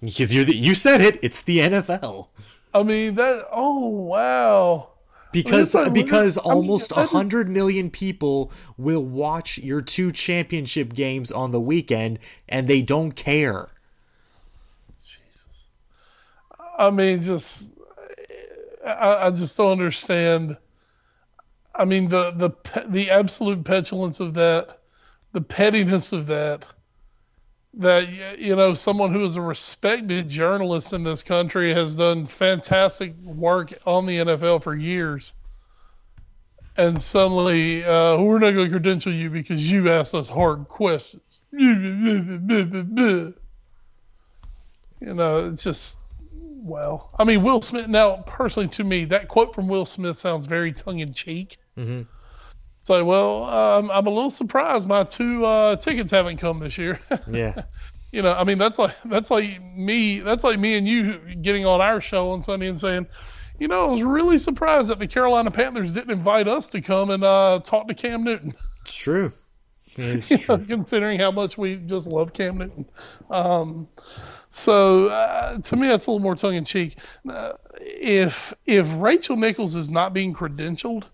Because you're the, you said it, it's the NFL. I mean that. Oh wow. Because Well, it's because I mean, almost that is- a hundred million people will watch your two championship games on the weekend, and they don't care. Jesus, I mean, just I, I just don't understand. I mean, the the the absolute petulance of that, the pettiness of that. That you know, someone who is a respected journalist in this country has done fantastic work on the NFL for years, and suddenly uh, we're not going to credential you because you asked us hard questions. You know, it's just well, I mean, Will Smith. Now, personally, to me, that quote from Will Smith sounds very tongue in cheek. Mhm. It's like, well, um, I'm a little surprised my two uh, tickets haven't come this year. Yeah, you know, I mean, that's like that's like me. That's like me and you getting on our show on Sunday and saying, you know, I was really surprised that the Carolina Panthers didn't invite us to come and uh, talk to Cam Newton. it's true. It's know, considering how much we just love Cam Newton. Um, so uh, to me, that's a little more tongue in cheek. Uh, if if Rachel Nichols is not being credentialed,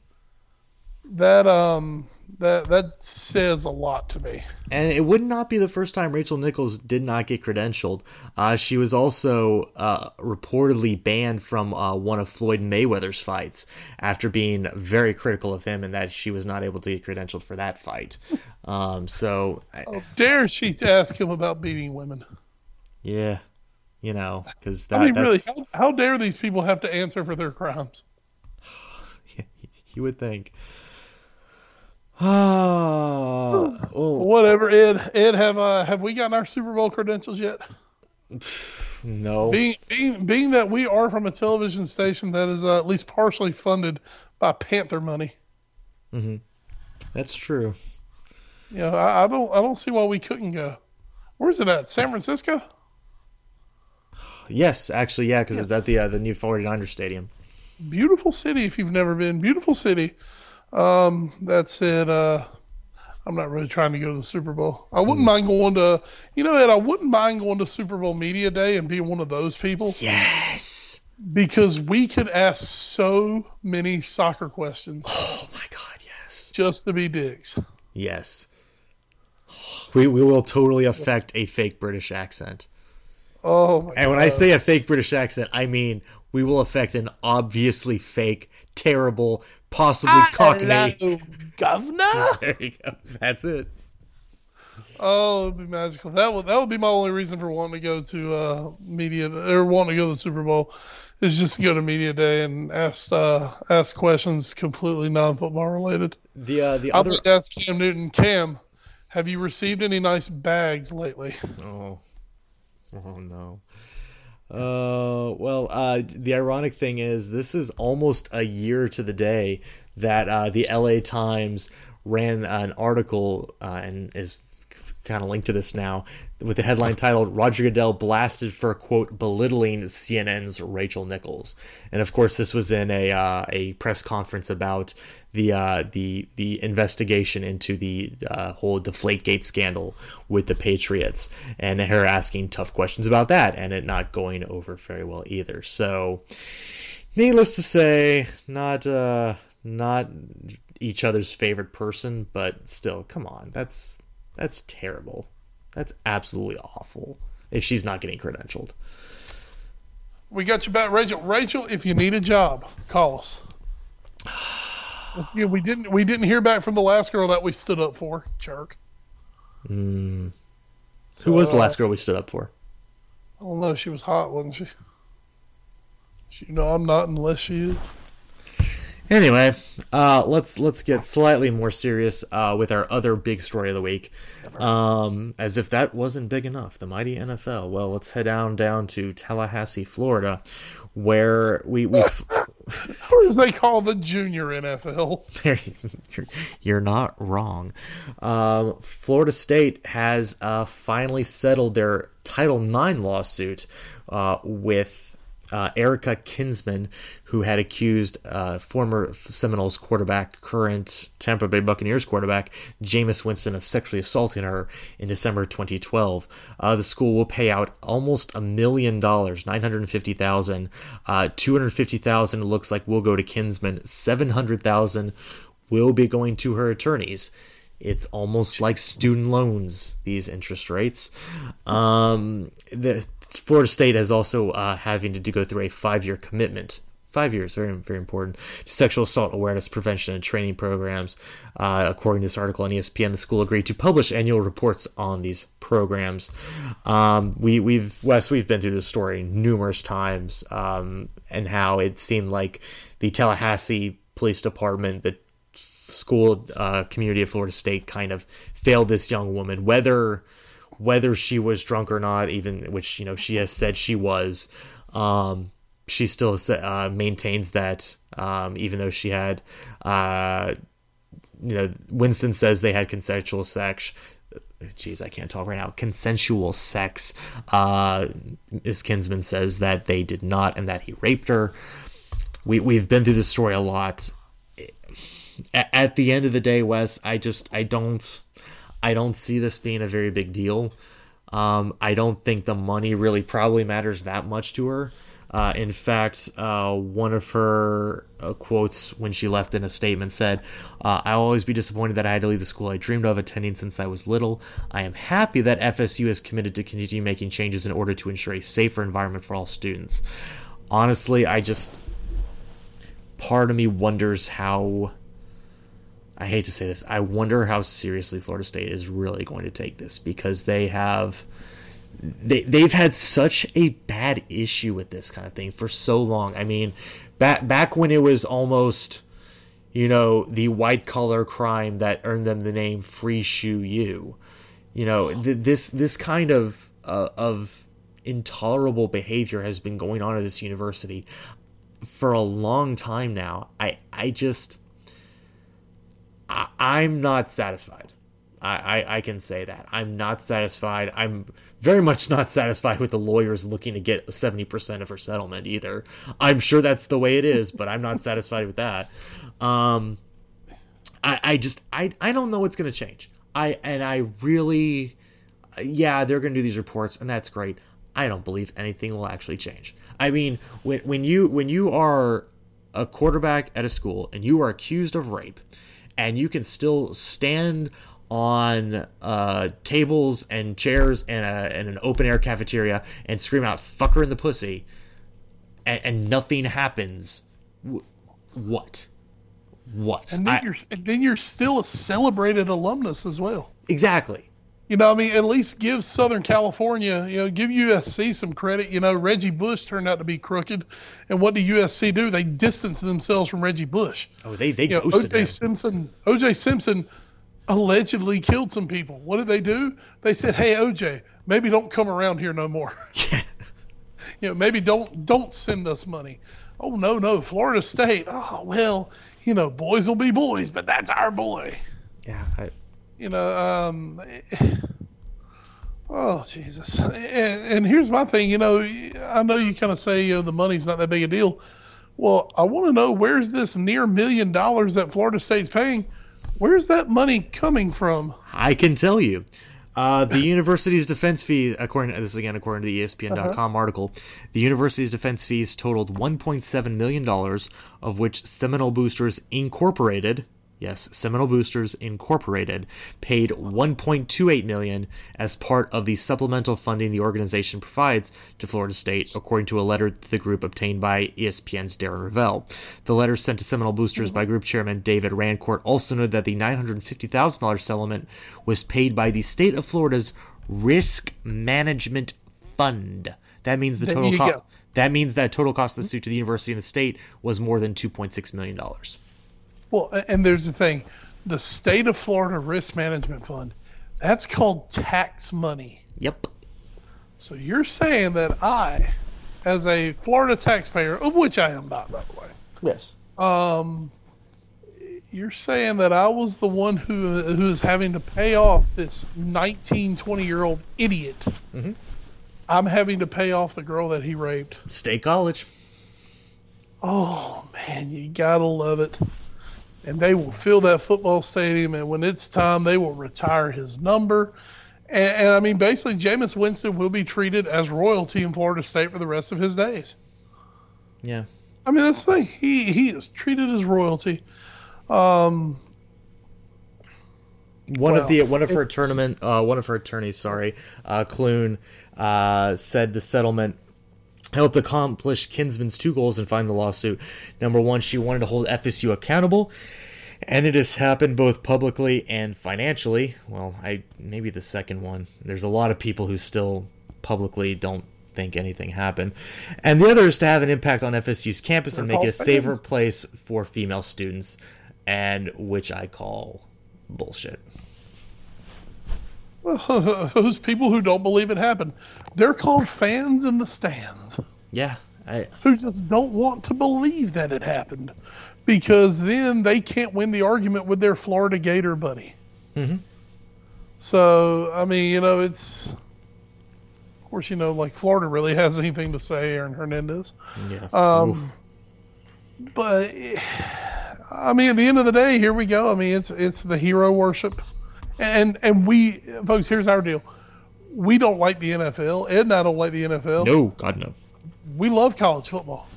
that um that that says a lot to me. And it would not be the first time Rachel Nichols did not get credentialed. Uh, she was also uh, reportedly banned from uh, one of Floyd Mayweather's fights after being very critical of him and that she was not able to get credentialed for that fight. Um, so, I- Dare she ask him about beating women? yeah, you know, because that, I mean, really, that's, how, how dare these people have to answer for their crimes? you would think. Ah, Whatever, Ed. Ed, have uh, have we gotten our Super Bowl credentials yet? no. Being being being that we are from a television station that is uh, at least partially funded by Panther money, Mm-hmm. That's true. know, I, I don't I don't see why we couldn't go. Where's it at? San Francisco? Yes, actually, yeah, because it's at the uh, the new 49er stadium. Beautiful city. If you've never been, beautiful city. Um, that's it. Uh, I'm not really trying to go to the Super Bowl. I wouldn't mind going to, you know, Ed. I wouldn't mind going to Super Bowl media day and being one of those people Yes. because we could ask so many soccer questions Oh my God, yes. just to be dicks. Yes. We, we will totally affect a fake British accent. Oh my And when I say a fake British accent, I mean we will affect an obviously fake, terrible, possibly cockney. Governor. There you go. That's it. Oh, it'd be magical. That would that would be my only reason for wanting to go to uh, media or wanting to go to the Super Bowl is just to go to media day and ask uh, ask questions completely non football related. The uh, the I'll other just ask Cam Newton. Cam, have you received any nice bags lately? Oh. Oh no. Uh well uh the ironic thing is this is almost a year to the day that uh the LA Times ran an article uh, and is kind of linked to this now with the headline titled Roger Goodell blasted for quote belittling CNN's Rachel Nichols. And of course this was in a uh, a press conference about the uh, the the investigation into the uh, whole Deflategate scandal with the Patriots and her asking tough questions about that and it not going over very well either. So needless to say, not uh not each other's favorite person, but still, come on. That's that's terrible. That's absolutely awful. If she's not getting credentialed. We got you back, Rachel. Rachel, if you need a job, call us. We didn't we didn't hear back from the last girl that we stood up for, jerk. Who was the uh, last girl we stood up for? I don't know. She was hot, wasn't she? she you know, I'm not unless she is. Anyway, uh, let's let's get slightly more serious uh, with our other big story of the week. Um, as if that wasn't big enough, the mighty NFL. Well, let's head down down to Tallahassee, Florida, where we we Or as they call the junior NFL. you're, not wrong. Um, Florida State has uh, finally settled their Title IX lawsuit uh, with uh, Erica Kinsman, who had accused uh, former Seminoles quarterback, current Tampa Bay Buccaneers quarterback, Jameis Winston, of sexually assaulting her in December 2012. Uh, the school will pay out almost a million dollars, nine hundred fifty thousand. Uh, two hundred fifty thousand looks like will go to Kinsman. Seven hundred thousand will be going to her attorneys. It's almost like student loans, these interest rates. Um, the Florida State is also uh, having to do, go through a five year commitment. Five years, very very important. To sexual assault awareness, prevention, and training programs. Uh, according to this article on ESPN, the school agreed to publish annual reports on these programs. Um, we we've Wes, we've been through this story numerous times, um, and how it seemed like the Tallahassee Police Department, the school uh, community of Florida State kind of failed this young woman, whether whether she was drunk or not, even which you know she has said she was. Um, she still uh, maintains that um, even though she had, uh, you know, Winston says they had consensual sex. Jeez, I can't talk right now. Consensual sex. Uh, Ms. Kinsman says that they did not and that he raped her. We we've been through this story a lot at the end of the day, Wes, I just I don't I don't see this being a very big deal. Um, I don't think the money really probably matters that much to her. Uh, in fact, uh, one of her uh, quotes when she left in a statement said, uh, I'll always be disappointed that I had to leave the school I dreamed of attending since I was little. I am happy that FSU is committed to continue making changes in order to ensure a safer environment for all students. Honestly, I just. Part of me wonders how I hate to say this. I wonder how seriously Florida State is really going to take this because they have they they've had such a bad issue with this kind of thing for so long. I mean, back back when it was almost you know the white collar crime that earned them the name Free Shoe U. You know th- this this kind of uh, of intolerable behavior has been going on at this university for a long time now. I I just I, am not satisfied. I, I, I, can say that. I'm not satisfied. I'm very much not satisfied with the lawyers looking to get 70% of her settlement either. I'm sure that's the way it is, but I'm not satisfied with that. Um, I, I just, I, I don't know what's going to change. I, and I really, yeah, they're going to do these reports and that's great. I don't believe anything will actually change. I mean, when, when you, when you are a quarterback at a school and you are accused of rape, and you can still stand on uh, tables and chairs in, a, in an open air cafeteria and scream out "fucker in the pussy," and, and nothing happens. W- what? What? And then I, you're and then you're still a celebrated alumnus as well. Exactly. You know, I mean, at least give Southern California, you know, give USC some credit. You know, Reggie Bush turned out to be crooked, and what did USC do? They distanced themselves from Reggie Bush. Oh, they they you know, OJ him. Simpson. OJ Simpson allegedly killed some people. What did they do? They said, "Hey, OJ, maybe don't come around here no more. Yeah. you know, maybe don't don't send us money." Oh no, no, Florida State. Oh well, you know, boys will be boys, but that's our boy. Yeah. I, You know, um, oh Jesus. And, and here's my thing. You know, I know you kind of say you know the money's not that big a deal. Well, I want to know where's this near million dollars that Florida State's paying? Where's that money coming from? I can tell you. Uh, the university's defense fee, according to this again, according to the ESPN.com article, the university's defense fees totaled 1.7 million dollars, of which Seminole Boosters Incorporated, Yes, Seminole Boosters Incorporated paid 1.28 million as part of the supplemental funding the organization provides to Florida State, according to a letter to the group obtained by ESPN's Darren Rovell. The letter sent to Seminole Boosters by group chairman David Rancourt also noted that the $950,000 settlement was paid by the state of Florida's Risk Management Fund. That means the total cost. That means that total cost of the suit to the university and the state was more than 2.6 million dollars. Well, and there's the thing the state of Florida Risk Management Fund, that's called tax money. Yep. So you're saying that I, as a Florida taxpayer, of which I am not, by the way, Yes. Um, you're saying that I was the one who who is having to pay off this 19, 20 year old idiot. I'm having to pay off the girl that he raped. State college. Oh man, you gotta love it. And they will fill that football stadium, and when it's time, they will retire his number. And, and I mean, basically, Jameis Winston will be treated as royalty in Florida State for the rest of his days. Yeah. I mean, that's the thing. He he is treated as royalty. Um, One of the one of her tournament uh, one of her attorneys, sorry, uh, Clune, uh, said the settlement helped accomplish Kinsman's two goals in filing the lawsuit. Number one, she wanted to hold FSU accountable, and it has happened both publicly and financially. Well, I maybe the second one. There's a lot of people who still publicly don't think anything happened, and the other is to have an impact on FSU's campus and make it a safer place for female students, and which I call bullshit. those people who don't believe it happened, they're called fans in the stands Yeah, I who just don't want to believe that it happened because then they can't win the argument with their Florida Gator buddy. Mm-hmm. So, I mean, you know, it's. Of course, you know, like Florida really has anything to say, Aaron Hernandez. yeah. Um, but I mean, at the end of the day, here we go. I mean, it's it's the hero worship, and and we folks. Here's our deal: we don't like the NFL. Ed and I don't like the NFL. no, God no. We love college football.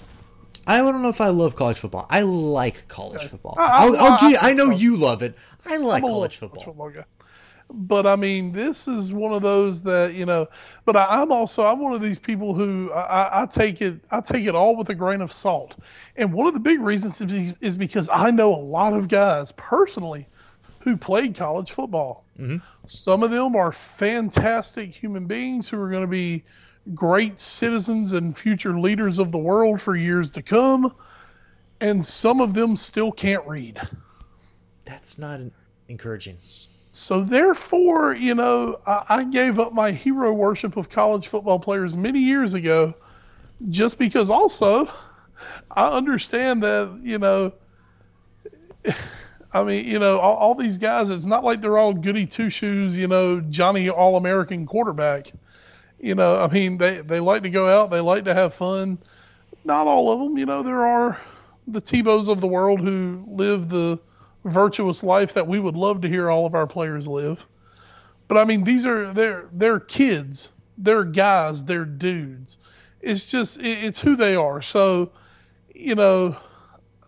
I don't know if I love college football. I like college football. I- I'll, I'll I- give, I know you love it. I like I'm a college football. guy. But I mean, this is one of those that you know. But I, I'm also I'm one of these people who I, I- I take it I take it all with a grain of salt. And one of the big reasons is because I know a lot of guys personally who played college football. Mm-hmm. Some of them are fantastic human beings who are going to be great citizens and future leaders of the world for years to come. And some of them still can't read. That's not en- encouraging. So therefore, you know, I, I gave up my hero worship of college football players many years ago, just because also I understand that you know, I mean, you know, all, all these guys. It's not like they're all goody two shoes, you know, Johnny All American quarterback. You know, I mean, they they like to go out, they like to have fun. Not all of them, you know. There are the Tebows of the world who live the virtuous life that we would love to hear all of our players live. But I mean, these are they're they're kids, they're guys, they're dudes. It's just it, it's who they are. So, you know,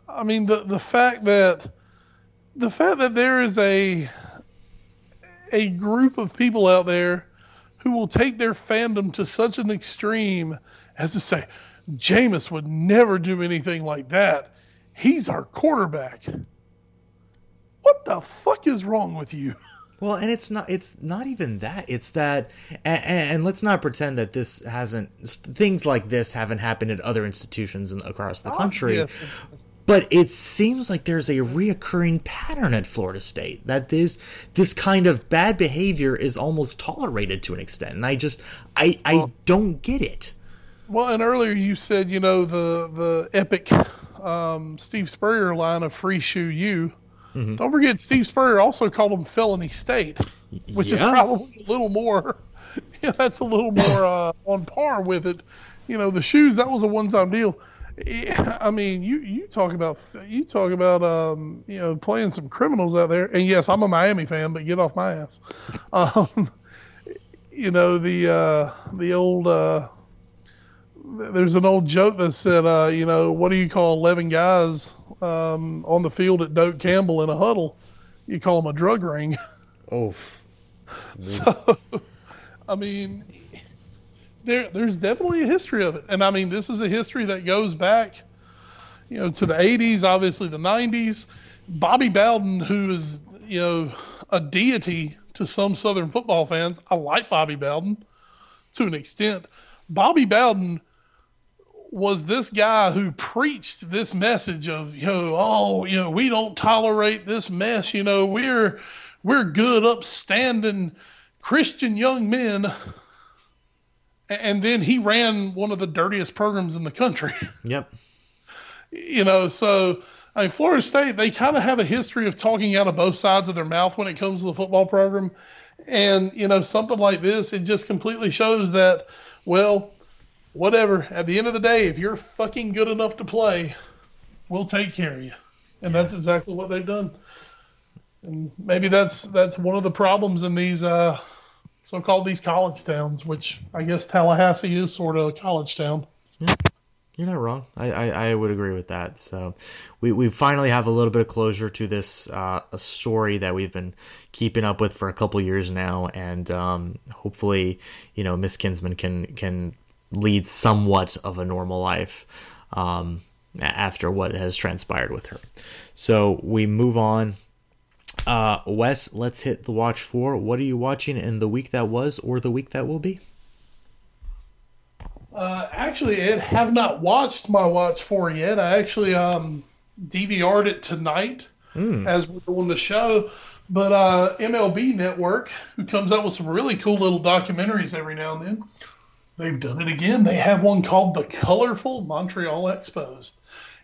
I mean the the fact that the fact that there is a a group of people out there who will take their fandom to such an extreme as to say, Jameis would never do anything like that. He's our quarterback. What the fuck is wrong with you? Well, and it's not. It's not even that. It's that, and, and let's not pretend that this hasn't. Things like this haven't happened at other institutions in, across the ah, country. Yes. But it seems like there's a reoccurring pattern at Florida State that this this kind of bad behavior is almost tolerated to an extent, and I just I I don't get it. Well, and earlier you said, you know, the the epic um, Steve Spurrier line of "Free Shoe You." Don't forget, Steve Spurrier also called them "Felony State," which is probably a little more. Yeah, that's a little more uh, on par with it. You know, the shoes that was a one-time deal. Yeah, I mean, you you talk about you talk about um, you know playing some criminals out there. And yes, I'm a Miami fan, but get off my ass. Um, you know the uh, the old uh, there's an old joke that said, uh, you know, what do you call 11 guys um, on the field at Doak Campbell in a huddle? You call them a drug ring. Oh, So, I mean, there there's definitely a history of it, and I mean, this is a history that goes back, you know, to the '80s, obviously the '90s. Bobby Bowden, who is you know a deity to some Southern football fans, I like Bobby Bowden to an extent. Bobby Bowden was this guy who preached this message of you know oh you know we don't tolerate this mess you know we're we're good upstanding christian young men and then he ran one of the dirtiest programs in the country yep. you know so i mean florida state they kind of have a history of talking out of both sides of their mouth when it comes to the football program and you know something like this it just completely shows that well whatever. At the end of the day, if you're fucking good enough to play, we'll take care of you. And that's exactly what they've done. And maybe that's that's one of the problems in these uh, so-called these college towns, which I guess Tallahassee is sort of a college town. You're not wrong. I, I, I would agree with that. So we, we finally have a little bit of closure to this uh, a story that we've been keeping up with for a couple years now, and um, hopefully, you know, Miss Kinsman can can lead somewhat of a normal life um, after what has transpired with her. So we move on. Uh, Wes, let's hit the watch for. What are you watching in the week that was or the week that will be? Uh, actually, I have not watched my watch for yet. I actually um, DVR'd it tonight as we're doing the show. But uh, MLB Network, who comes out with some really cool little documentaries every now and then, they've done it again. They have one called The Colorful Montreal Expos.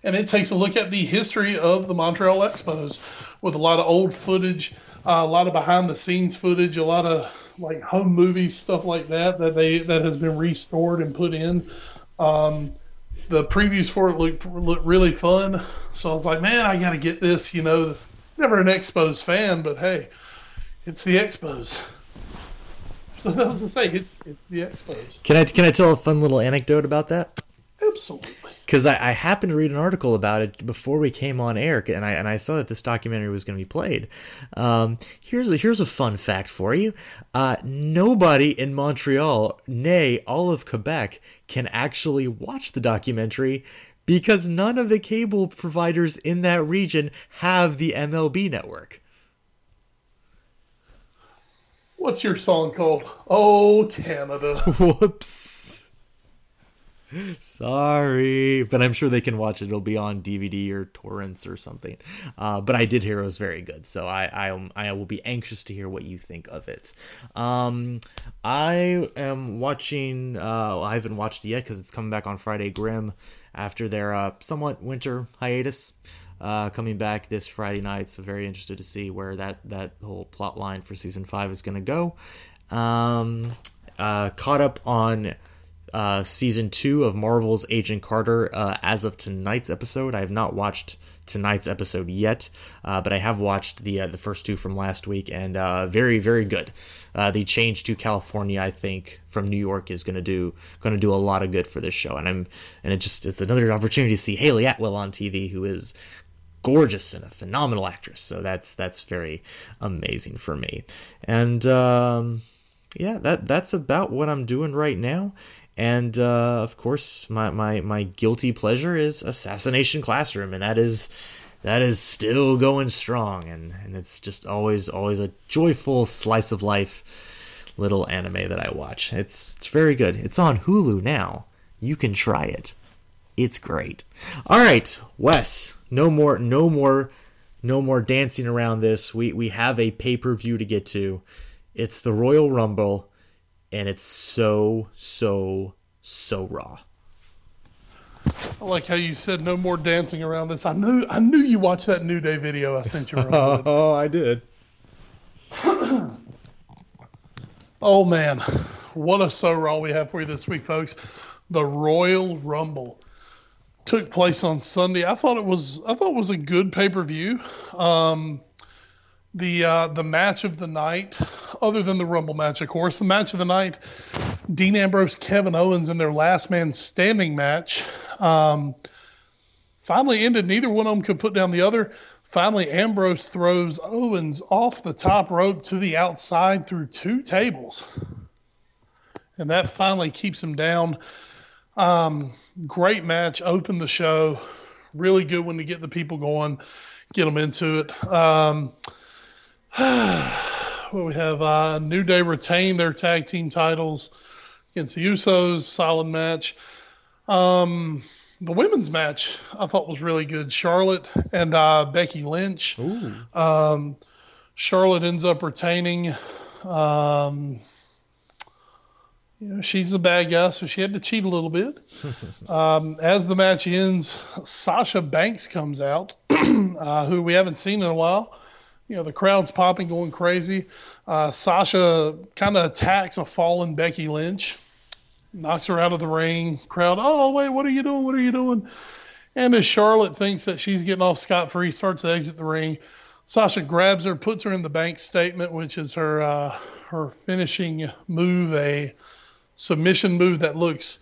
And it takes a look at the history of the Montreal Expos with a lot of old footage, uh, a lot of behind the scenes footage, a lot of like home movies, stuff like that that they that has been restored and put in. Um, the previews for it looked, looked really fun, so I was like, man, I got to get this. You know, never an Expos fan, but hey, it's the Expos. So that was to say, it's it's the Expos. Can I can I tell a fun little anecdote about that? Absolutely. Because I, I happened to read an article about it before we came on air, and I and I saw that this documentary was going to be played. Um, here's a, here's a fun fact for you: uh, nobody in Montreal, nay, all of Quebec, can actually watch the documentary because none of the cable providers in that region have the MLB network. What's your song called? Oh, Canada. Whoops. Sorry, but I'm sure they can watch it. It'll be on DVD or torrents or something. Uh, but I did hear it was very good, so I I, am- I will be anxious to hear what you think of it. Um, I am watching. Uh, I haven't watched it yet because it's coming back on Friday. Grim after their uh, somewhat winter hiatus. Uh, coming back this Friday night, so very interested to see where that that whole plot line for season five is going to go. Um, uh, caught up on uh, season two of Marvel's Agent Carter uh, as of tonight's episode. I have not watched tonight's episode yet, uh, but I have watched the uh, the first two from last week, and uh, very very good. Uh, the change to California, I think, from New York is going to do to do a lot of good for this show, and I'm and it just it's another opportunity to see Hayley Atwell on TV, who is gorgeous and a phenomenal actress. So that's that's very amazing for me. And um, yeah, that that's about what I'm doing right now. And uh, of course, my, my my guilty pleasure is Assassination Classroom, and that is that is still going strong, and and it's just always always a joyful slice of life little anime that I watch. It's it's very good. It's on Hulu now. You can try it. It's great. All right, Wes. No more, no more, no more dancing around this. We we have a pay per view to get to. It's the Royal Rumble, and it's so so so raw. I like how you said no more dancing around this. I knew I knew you watched that New Day video I sent you. Oh, I did. oh man, what a so raw we have for you this week, folks. The Royal Rumble took place on Sunday. I thought it was I thought it was a good pay per view. Um, the uh, the match of the night, other than the Rumble match, of course, the match of the night Dean Ambrose, Kevin Owens in their last man standing match. Um, finally ended. Neither one of them could put down the other. Finally, Ambrose throws Owens off the top rope to the outside through two tables. And that finally keeps him down. Um, great match, opened the show. Really good one to get the people going, get them into it. Um, what we have uh, New Day retain their tag team titles against the Usos. Solid match. Um, the women's match I thought was really good. Charlotte and uh, Becky Lynch. Um, Charlotte ends up retaining. Um, you know, she's a bad guy, so she had to cheat a little bit. um, as the match ends, Sasha Banks comes out, uh, who we haven't seen in a while. You know, the crowd's popping, going crazy. Uh, Sasha kind of attacks a fallen Becky Lynch knocks her out of the ring. Crowd, oh wait, what are you doing? What are you doing? And as Charlotte thinks that she's getting off scot free, starts to exit the ring. Sasha grabs her, puts her in the bank statement, which is her uh, her finishing move, a submission move that looks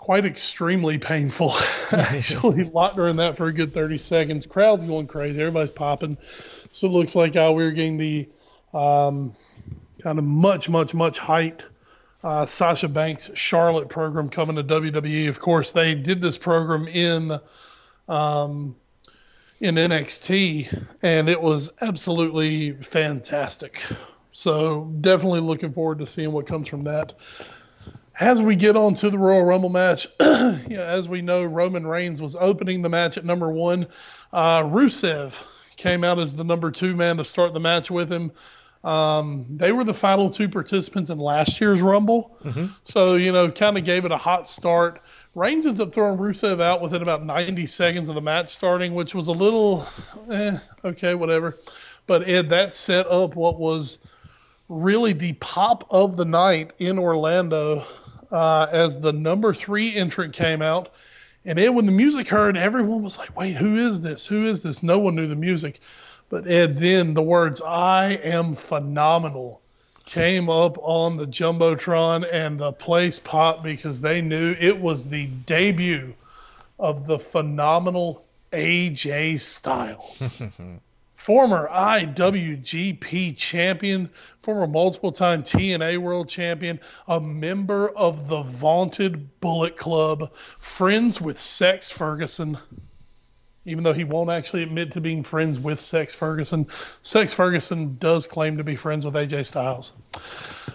quite extremely painful. Actually, locked her in that for a good thirty seconds. Crowd's going crazy. Everybody's popping. So it looks like uh, we're getting the um, kind of much, much, much height uh, Sasha Banks Charlotte program coming to WWE. Of course, they did this program in um, in NXT, and it was absolutely fantastic. So definitely looking forward to seeing what comes from that. As we get on to the Royal Rumble match, you know, as we know, Roman Reigns was opening the match at number one. Uh, Rusev came out as the number two man to start the match with him. Um, they were the final two participants in last year's Rumble. So, you know, kind of gave it a hot start. Reigns ends up throwing Rusev out within about 90 seconds of the match starting, which was a little, eh, okay, whatever. But Ed, that set up what was really the pop of the night in Orlando uh, as the number three entrant came out. And Ed, when the music heard, everyone was like, wait, who is this? Who is this? No one knew the music. But Ed, then the words "I am phenomenal" came up on the jumbotron, and the place popped because they knew it was the debut of the phenomenal AJ Styles, former IWGP champion, former multiple-time TNA World Champion, a member of the vaunted Bullet Club, friends with Sex Ferguson even though he won't actually admit to being friends with Sex Ferguson. Sex Ferguson does claim to be friends with AJ Styles.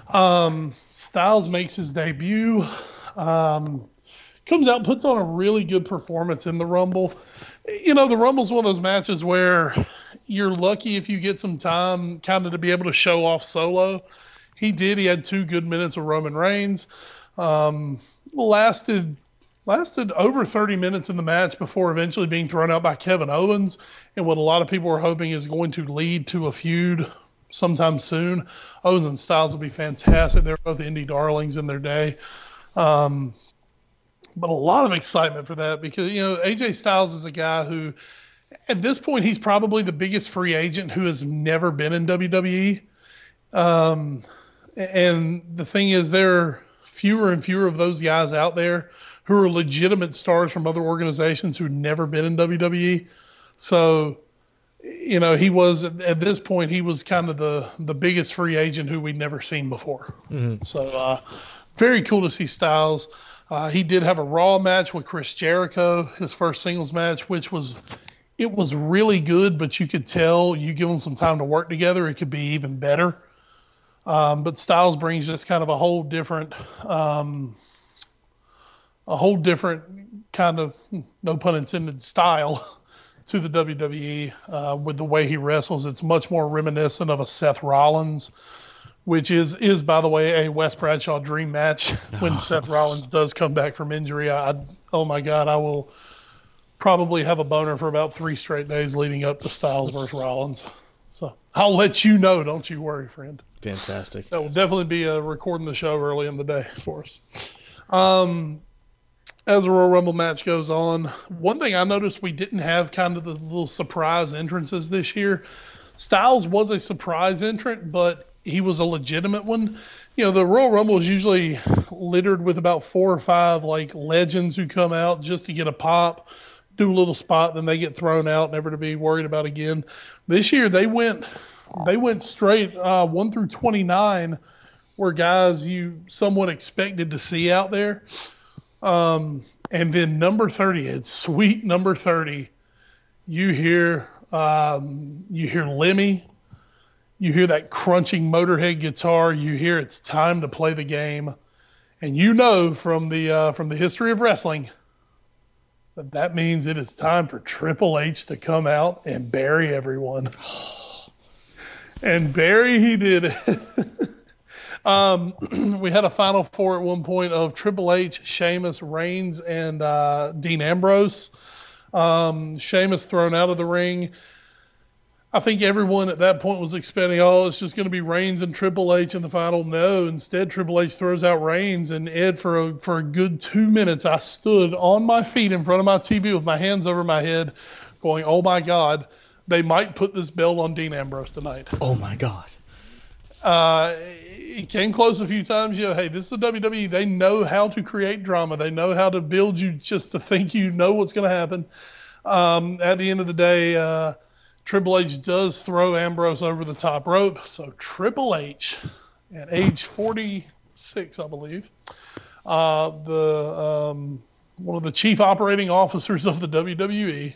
Um, Styles makes his debut, um, comes out, puts on a really good performance in the Rumble. You know, the Rumble's one of those matches where you're lucky if you get some time kind of to be able to show off solo. He did. He had two good minutes of Roman Reigns. Um, lasted lasted over 30 minutes in the match before eventually being thrown out by Kevin Owens and what a lot of people are hoping is going to lead to a feud sometime soon. Owens and Styles will be fantastic. They're both indie darlings in their day. Um, but a lot of excitement for that because, you know, AJ Styles is a guy who, at this point, he's probably the biggest free agent who has never been in WWE. Um, and the thing is, there are fewer and fewer of those guys out there who are legitimate stars from other organizations who've never been in WWE. So, you know, he was at this point he was kind of the the biggest free agent who we'd never seen before. So, uh, very cool to see Styles. Uh, he did have a Raw match with Chris Jericho, his first singles match, which was it was really good, but you could tell you give them some time to work together, it could be even better. Um, but Styles brings just kind of a whole different um, a whole different kind of no pun intended style to the WWE uh, with the way he wrestles. It's much more reminiscent of a Seth Rollins, which is is by the way a Wes Bradshaw dream match when Seth Rollins does come back from injury. I, I oh my god, I will probably have a boner for about three straight days leading up to Styles versus Rollins. So I'll let you know. Don't you worry, friend. Fantastic. That will definitely be uh, recording the show early in the day for us. Um, as the Royal Rumble match goes on, one thing I noticed we didn't have kind of the little surprise entrances this year. Styles was a surprise entrant, but he was a legitimate one. you know, the Royal Rumble is usually littered with about four or five like legends who come out just to get a pop, do a little spot, then they get thrown out, never to be worried about again. This year they went they went straight uh, one through twenty nine, were guys you somewhat expected to see out there. Um, and then number thirty, it's sweet number thirty. You hear um, you hear Lemmy, you hear that crunching Motorhead guitar. You hear it's time to play the game, and you know from the uh, from the history of wrestling that that means it is time for Triple H to come out and bury everyone. and bury he did it. um, we had a final four at one point of Triple H, Sheamus, Reigns, and uh, Dean Ambrose. Um, Sheamus thrown out of the ring. I think everyone at that point was expecting, oh, it's just going to be Reigns and Triple H in the final. No, instead, Triple H throws out Reigns and Ed for a, for a good two minutes. I stood on my feet in front of my TV with my hands over my head, going, oh my God, they might put this belt on Dean Ambrose tonight. Oh my God. Uh, it came close a few times. You know, hey, this is the WWE. They know how to create drama. They know how to build you just to think you know what's going to happen. Um, at the end of the day, uh, Triple H does throw Ambrose over the top rope. So Triple H, at age 46, I believe, uh, the um, one of the chief operating officers of the WWE,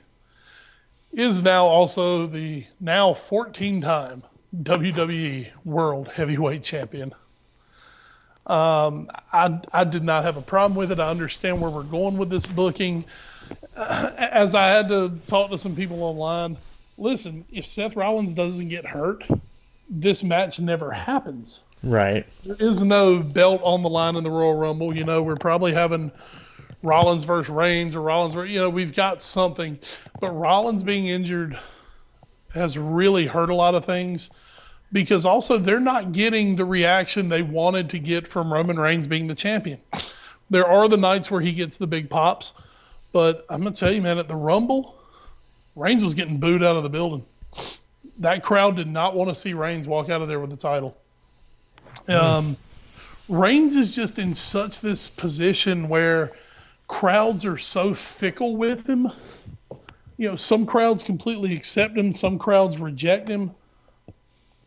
is now also the now 14-time WWE World Heavyweight Champion. Um, I, I did not have a problem with it. I understand where we're going with this booking. As I had to talk to some people online, listen, if Seth Rollins doesn't get hurt, this match never happens. Right. There is no belt on the line in the Royal Rumble. You know, we're probably having Rollins versus Reigns or Rollins, you know, we've got something. But Rollins being injured has really hurt a lot of things because also they're not getting the reaction they wanted to get from Roman Reigns being the champion. There are the nights where he gets the big pops, but I'm going to tell you, man, at the Rumble, Reigns was getting booed out of the building. That crowd did not want to see Reigns walk out of there with the title. Um, Reigns is just in such this position where crowds are so fickle with him. You know, some crowds completely accept him, some crowds reject him.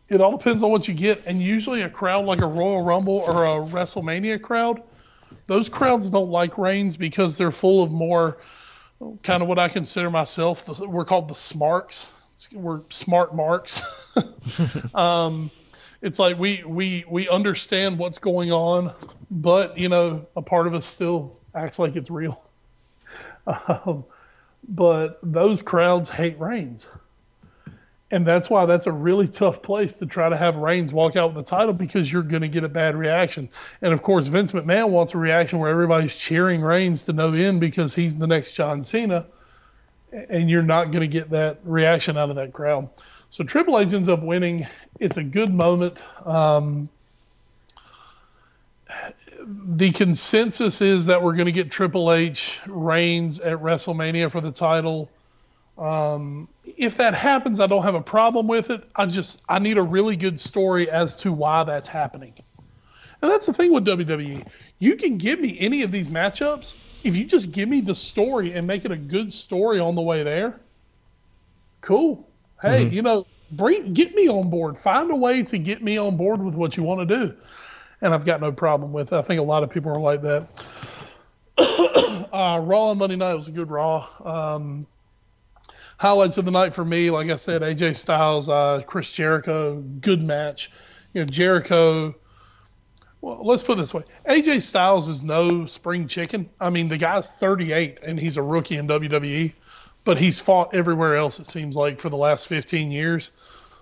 It all depends on what you get. And usually, a crowd like a Royal Rumble or a WrestleMania crowd, those crowds don't like Reigns because they're full of more kind of what I consider myself. We're called the smarks. We're smart marks. um, it's like we we we understand what's going on, but you know, a part of us still acts like it's real. Um, but those crowds hate Reigns. And that's why that's a really tough place to try to have Reigns walk out with the title because you're going to get a bad reaction. And of course, Vince McMahon wants a reaction where everybody's cheering Reigns to no end because he's the next John Cena. And you're not going to get that reaction out of that crowd. So Triple H ends up winning. It's a good moment. Um, the consensus is that we're going to get Triple H Reigns at WrestleMania for the title. Um, if that happens, I don't have a problem with it. I just I need a really good story as to why that's happening. And that's the thing with WWE. You can give me any of these matchups if you just give me the story and make it a good story on the way there. Cool. Hey, mm-hmm. you know, bring get me on board. Find a way to get me on board with what you want to do. And I've got no problem with it. I think a lot of people are like that. uh, Raw on Monday night was a good Raw. Um, highlights of the night for me, like I said, AJ Styles, uh, Chris Jericho, good match. You know, Jericho. Well, let's put this way: AJ Styles is no spring chicken. I mean, the guy's 38 and he's a rookie in WWE, but he's fought everywhere else. It seems like for the last 15 years.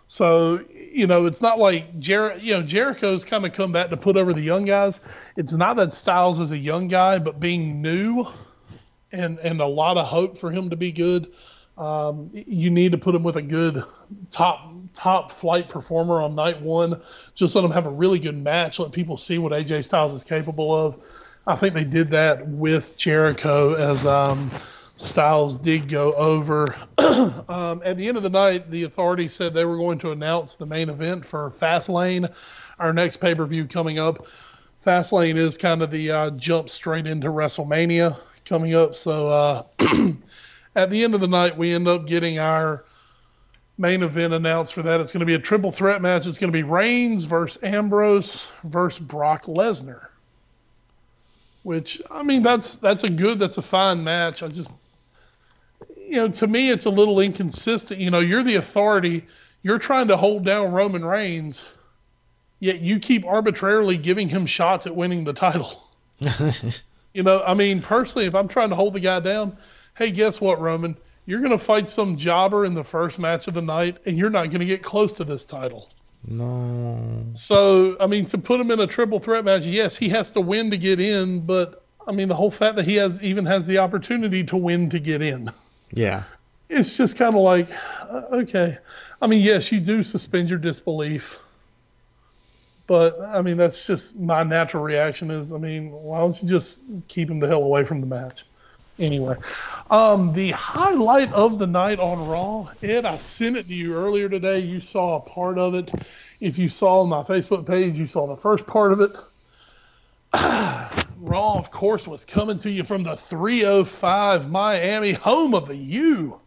So you know, it's not like Jer- you know Jericho's kind of come back to put over the young guys. It's not that Styles is a young guy, but being new and and a lot of hope for him to be good um, you need to put him with a good top top flight performer on night one. Just let him have a really good match. Let people see what AJ Styles is capable of. I think they did that with Jericho as um, Styles did go over. um, at the end of the night, the authorities said they were going to announce the main event for Fastlane. our next pay per view coming up. Fastlane is kind of the uh, jump straight into WrestleMania coming up. So uh, at the end of the night, we end up getting our main event announced for that. It's going to be a triple threat match. It's going to be Reigns versus Ambrose versus Brock Lesnar. Which I mean, that's that's a good, that's a fine match. I just, you know, to me, it's a little inconsistent. You know, you're the authority. You're trying to hold down Roman Reigns, yet you keep arbitrarily giving him shots at winning the title. you know, I mean, personally, if I'm trying to hold the guy down, hey, guess what, Roman? You're going to fight some jobber in the first match of the night, and you're not going to get close to this title. No. So, I mean, to put him in a triple threat match, yes, he has to win to get in, but I mean, the whole fact that he has even has the opportunity to win to get in, Yeah. it's just kind of like, uh, okay. I mean, yes, you do suspend your disbelief, but I mean, that's just my natural reaction. Is I mean, why don't you just keep him the hell away from the match? Anyway, um, the highlight of the night on Raw, Ed, I sent it to you earlier today. You saw a part of it. If you saw my Facebook page, you saw the first part of it. Raw, of course, was coming to you from the 305 Miami, home of the U.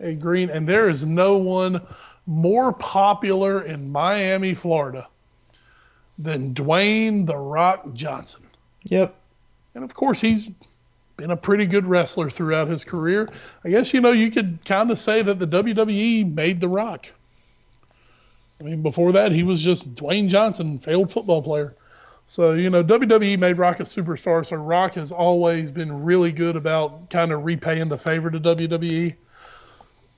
Ed Greene, and there is no one more popular in Miami, Florida than Dwayne The Rock Johnson. Yep. And of course, he's been a pretty good wrestler throughout his career. I guess, you know, you could kind of say that the WWE made The Rock. I mean, before that, he was just Dwayne Johnson, failed football player. So, you know, WWE made Rock a superstar. So, Rock has always been really good about kind of repaying the favor to WWE.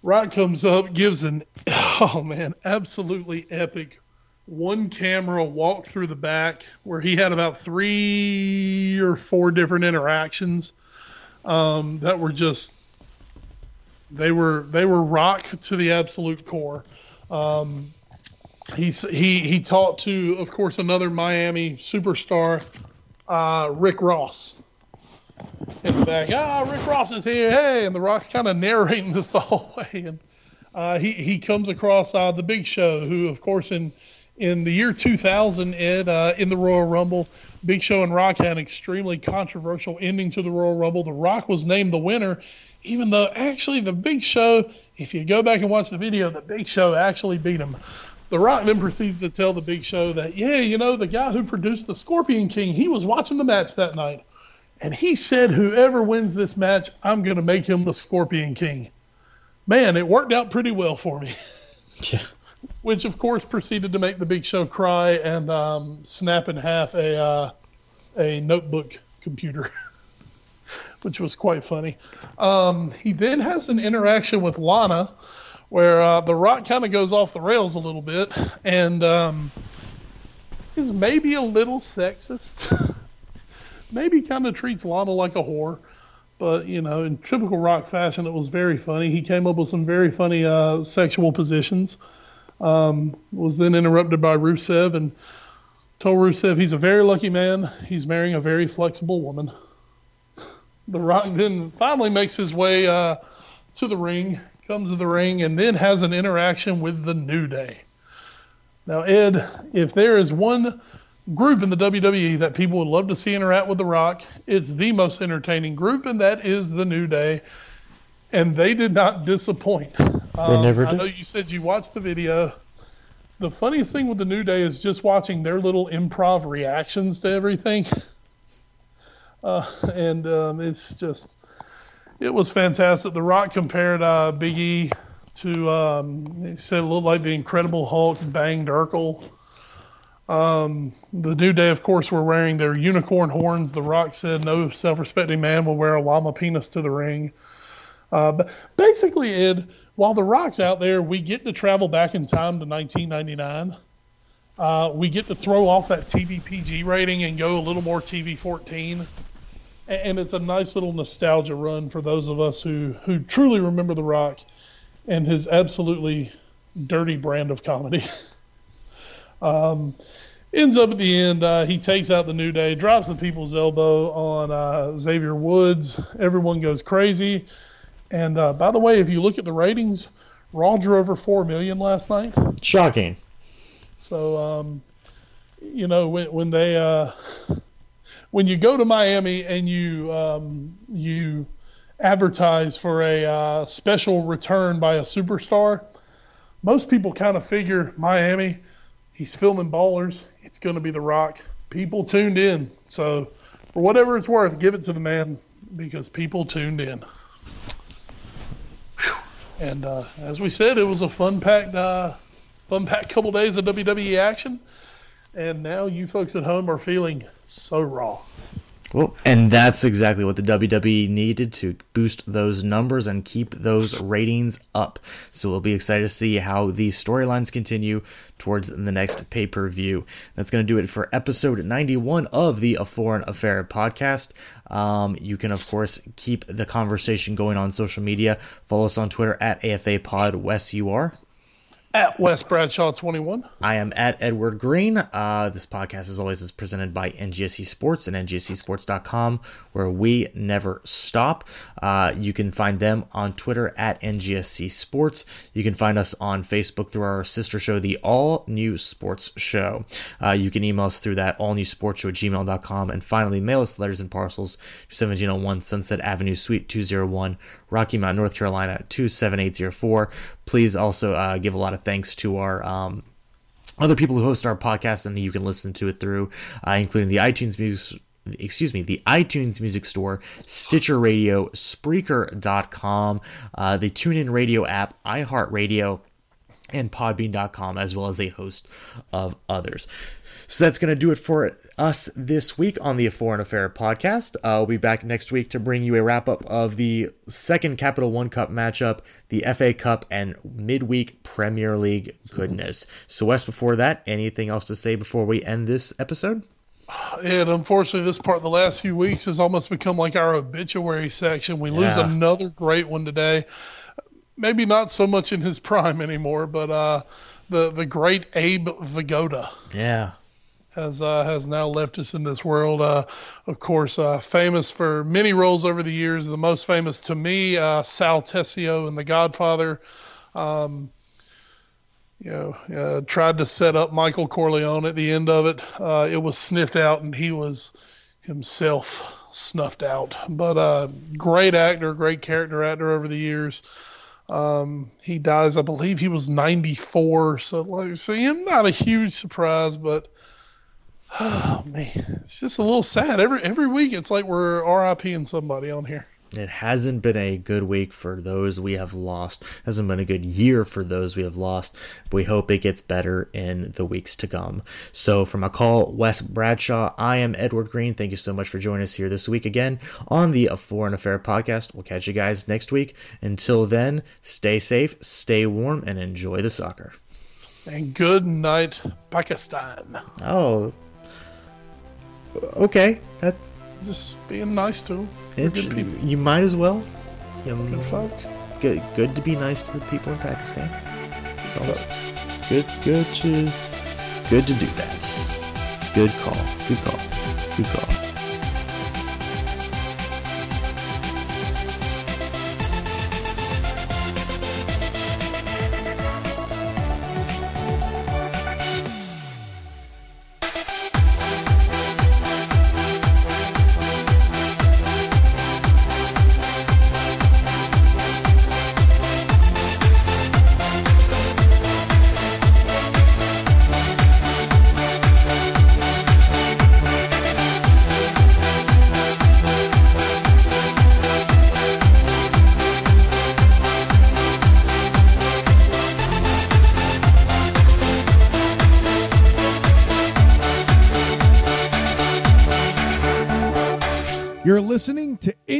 Rock comes up, gives an, oh man, absolutely epic one camera walk through the back where he had about three or four different interactions um, that were just they were they were rock to the absolute core. Um, he he he talked to, of course, another Miami superstar, uh, Rick Ross. In the back, ah, Rick Ross is here. Hey, and the Rock's kind of narrating this the whole way, and uh, he he comes across uh, the Big Show, who, of course, in in the year 2000, Ed, uh, in the Royal Rumble, Big Show and Rock had an extremely controversial ending to the Royal Rumble. The Rock was named the winner, even though actually the Big Show, if you go back and watch the video, the Big Show actually beat him. The Rock then proceeds to tell the Big Show that, yeah, you know, the guy who produced the Scorpion King, he was watching the match that night. And he said, whoever wins this match, I'm going to make him the Scorpion King. Man, it worked out pretty well for me. Yeah. Which of course proceeded to make the Big Show cry and um, snap in half a uh, a notebook computer, which was quite funny. Um, he then has an interaction with Lana, where uh, the Rock kind of goes off the rails a little bit and um, is maybe a little sexist. maybe kind of treats Lana like a whore. But you know, in typical Rock fashion, it was very funny. He came up with some very funny uh, sexual positions um, was then interrupted by Rusev and told Rusev he's a very lucky man. He's marrying a very flexible woman. The Rock then finally makes his way uh, to the ring, comes to the ring, and then has an interaction with the New Day. Now, Ed, if there is one group in the WWE that people would love to see interact with The Rock, it's the most entertaining group, and that is the New Day. And they did not disappoint. Um, never did. I know you said you watched the video. The funniest thing with the New Day is just watching their little improv reactions to everything. Uh, and um, it's just, it was fantastic. The Rock compared uh, Big E to, um, he said it looked like the Incredible Hulk banged Urkel. Um, the New Day, of course, were wearing their unicorn horns. The Rock said no self respecting man will wear a llama penis to the ring. Uh, but basically, Ed, while The Rock's out there, we get to travel back in time to 1999. Uh, we get to throw off that TV PG rating and go a little more TV 14. A- And it's a nice little nostalgia run for those of us who, who truly remember The Rock and his absolutely dirty brand of comedy. um, ends up at the end, uh, he takes out the New Day, drops the people's elbow on uh, Xavier Woods. Everyone goes crazy. And uh, by the way, if you look at the ratings, Raw drew over four million last night. Shocking. So, um, you know, when when they uh, when you go to Miami and you um, you advertise for a uh, special return by a superstar, most people kind of figure Miami. He's filming ballers. It's going to be The Rock. People tuned in. So, for whatever it's worth, give it to the man because people tuned in. And uh, as we said, it was a fun packed, uh, fun packed couple days of WWE action. And now you folks at home are feeling so raw. Well, and that's exactly what the WWE needed to boost those numbers and keep those ratings up. So we'll be excited to see how these storylines continue towards the next pay per view. That's going to do it for episode 91 of the A Foreign Affair podcast. Um, you can, of course, keep the conversation going on social media. Follow us on Twitter at AFA Pod Wes. You are at Wes Bradshaw 21. I am at Edward Greene. Uh, this podcast, as always, is presented by NGSC Sports and NGSCSports.com, where we never stop. Uh, you can find them on Twitter at NGSC Sports. You can find us on Facebook through our sister show, The All New Sports Show. Uh, you can email us through that all new sports show at gmail.com. And finally, mail us letters and parcels to 1701 Sunset Avenue, Suite 201, Rocky Mount, North Carolina 27804. Please also uh, give a lot of thanks to our um, other people who host our podcast and you can listen to it through, uh, including the iTunes Music excuse me, the iTunes Music Store, Stitcher Radio, Spreaker.com, uh, the TuneIn Radio app, iHeartRadio, and Podbean.com, as well as a host of others. So that's going to do it for us this week on the Foreign Affair podcast. Uh, we'll be back next week to bring you a wrap up of the second Capital One Cup matchup, the FA Cup, and midweek Premier League goodness. So, Wes, before that, anything else to say before we end this episode? And unfortunately, this part of the last few weeks has almost become like our obituary section. We lose another great one today. Maybe not so much in his prime anymore, but uh, the the great Abe Vigoda Yeah. Has uh, has now left us in this world. Uh, of course, uh, famous for many roles over the years. The most famous to me, uh, Sal Tessio in The Godfather. Um, you know, uh, tried to set up Michael Corleone at the end of it. Uh, it was sniffed out, and he was himself snuffed out. But great actor, great character actor over the years. Um, he dies, I believe he was 94. So, like you're saying, not a huge surprise, but oh man, it's just a little sad. Every every week, it's like we're RIPing somebody on here. It hasn't been a good week for those we have lost. It Hasn't been a good year for those we have lost. We hope it gets better in the weeks to come. So, from a call, Wes Bradshaw, I am Edward Greene. Thank you so much for joining us here this week again on the A Foreign Affair podcast. We'll catch you guys next week. Until then, stay safe, stay warm, and enjoy the soccer. And good night, Pakistan. Oh, okay. That's Just being nice to them. They're good people. you might as well. Um, Good folk. good, good to be nice to the people in Pakistan. It's always it's good, good to, good to do that. It's good call, good call, good call.